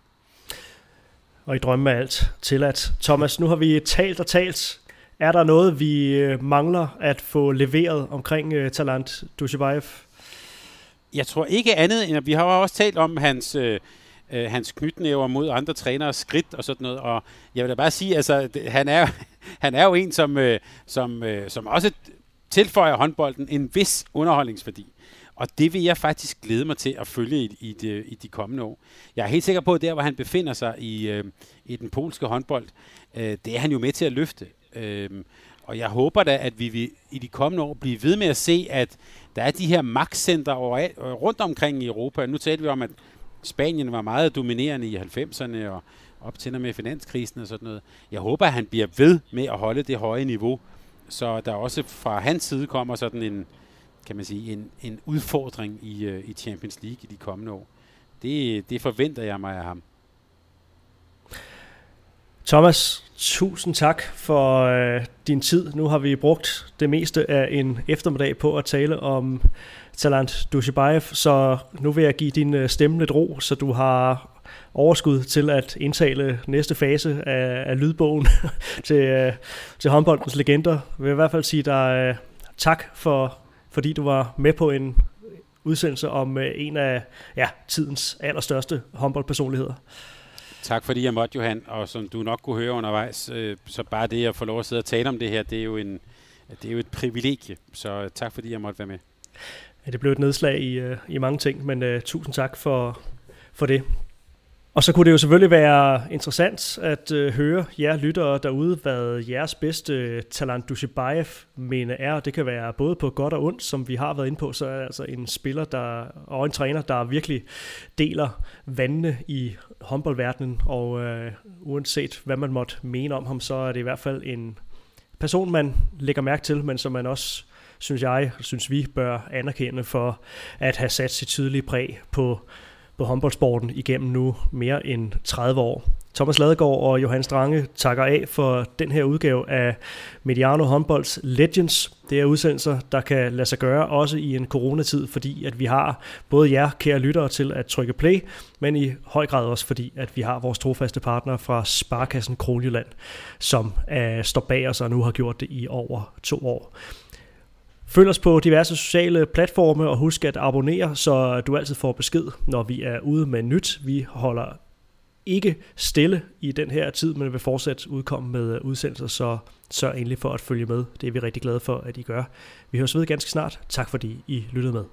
Og i drømme er alt tilladt. Thomas, nu har vi talt og talt. Er der noget, vi øh, mangler at få leveret omkring uh, Talant Dushibayev? Jeg tror ikke andet, end at vi har også talt om hans, øh, øh, hans knytnæver mod andre trænere, skridt og sådan noget. Og jeg vil da bare sige, altså, det, han, er, *laughs* han er jo en, som, øh, som, øh, som også tilføjer håndbolden en vis underholdningsværdi. Og det vil jeg faktisk glæde mig til at følge i, i, de, i de kommende år. Jeg er helt sikker på, at der, hvor han befinder sig i, øh, i den polske håndbold, øh, det er han jo med til at løfte. Øh, Og jeg håber da, at vi vil i de kommende år blive ved med at se, at der er de her magtcenter rundt omkring i Europa. Nu talte vi om, at Spanien var meget dominerende i 90'erne og op til med finanskrisen og sådan noget. Jeg håber, at han bliver ved med at holde det høje niveau, så der også fra hans side kommer sådan en, kan man sige, en, en udfordring i, øh, i Champions League i de kommende år. Det, det forventer jeg mig af ham. Thomas, tusind tak for øh, din tid. Nu har vi brugt det meste af en eftermiddag på at tale om Talant Dushibayev, så nu vil jeg give din øh, stemme lidt ro, så du har overskud til at indtale næste fase af, af lydbogen *laughs* til, øh, til håndboldens legender. Jeg vil i hvert fald sige dig øh, tak for, fordi du var med på en udsendelse om øh, en af ja, tidens allerstørste håndboldpersonligheder. Tak fordi jeg måtte, Johan, og som du nok kunne høre undervejs, øh, så bare det at få lov at sidde og tale om det her, det er jo, en, det er jo et privilegie, så øh, tak fordi jeg måtte være med. Ja, det blev et nedslag i, øh, i mange ting, men uh, tusind tak for, for det. Og så kunne det jo selvfølgelig være interessant at øh, høre jer lyttere derude, hvad jeres bedste øh, talent Dushibayev mener er. Det kan være både på godt og ondt, som vi har været inde på, så er altså en spiller der, og en træner, der virkelig deler vandene i håndboldverdenen, og øh, uanset hvad man måtte mene om ham, så er det i hvert fald en person, man lægger mærke til, men som man også synes jeg, synes vi bør anerkende for at have sat sit tydelige præg på, på håndboldsporten igennem nu mere end 30 år. Thomas Ladegaard og Johan Strange takker af for den her udgave af Mediano Håndbolds Legends. Det er udsendelser, der kan lade sig gøre også i en coronatid, fordi at vi har både jer, kære lyttere, til at trykke play, men i høj grad også fordi, at vi har vores trofaste partner fra Sparkassen Kronjylland, som uh, står bag os og nu har gjort det i over to år. Følg os på diverse sociale platforme, og husk at abonnere, så du altid får besked, når vi er ude med nyt. Vi holder ikke stille i den her tid, men vil fortsat udkomme med udsendelser, så sørg endelig for at følge med. Det er vi rigtig glade for, at I gør. Vi høres ved ganske snart. Tak fordi I lyttede med.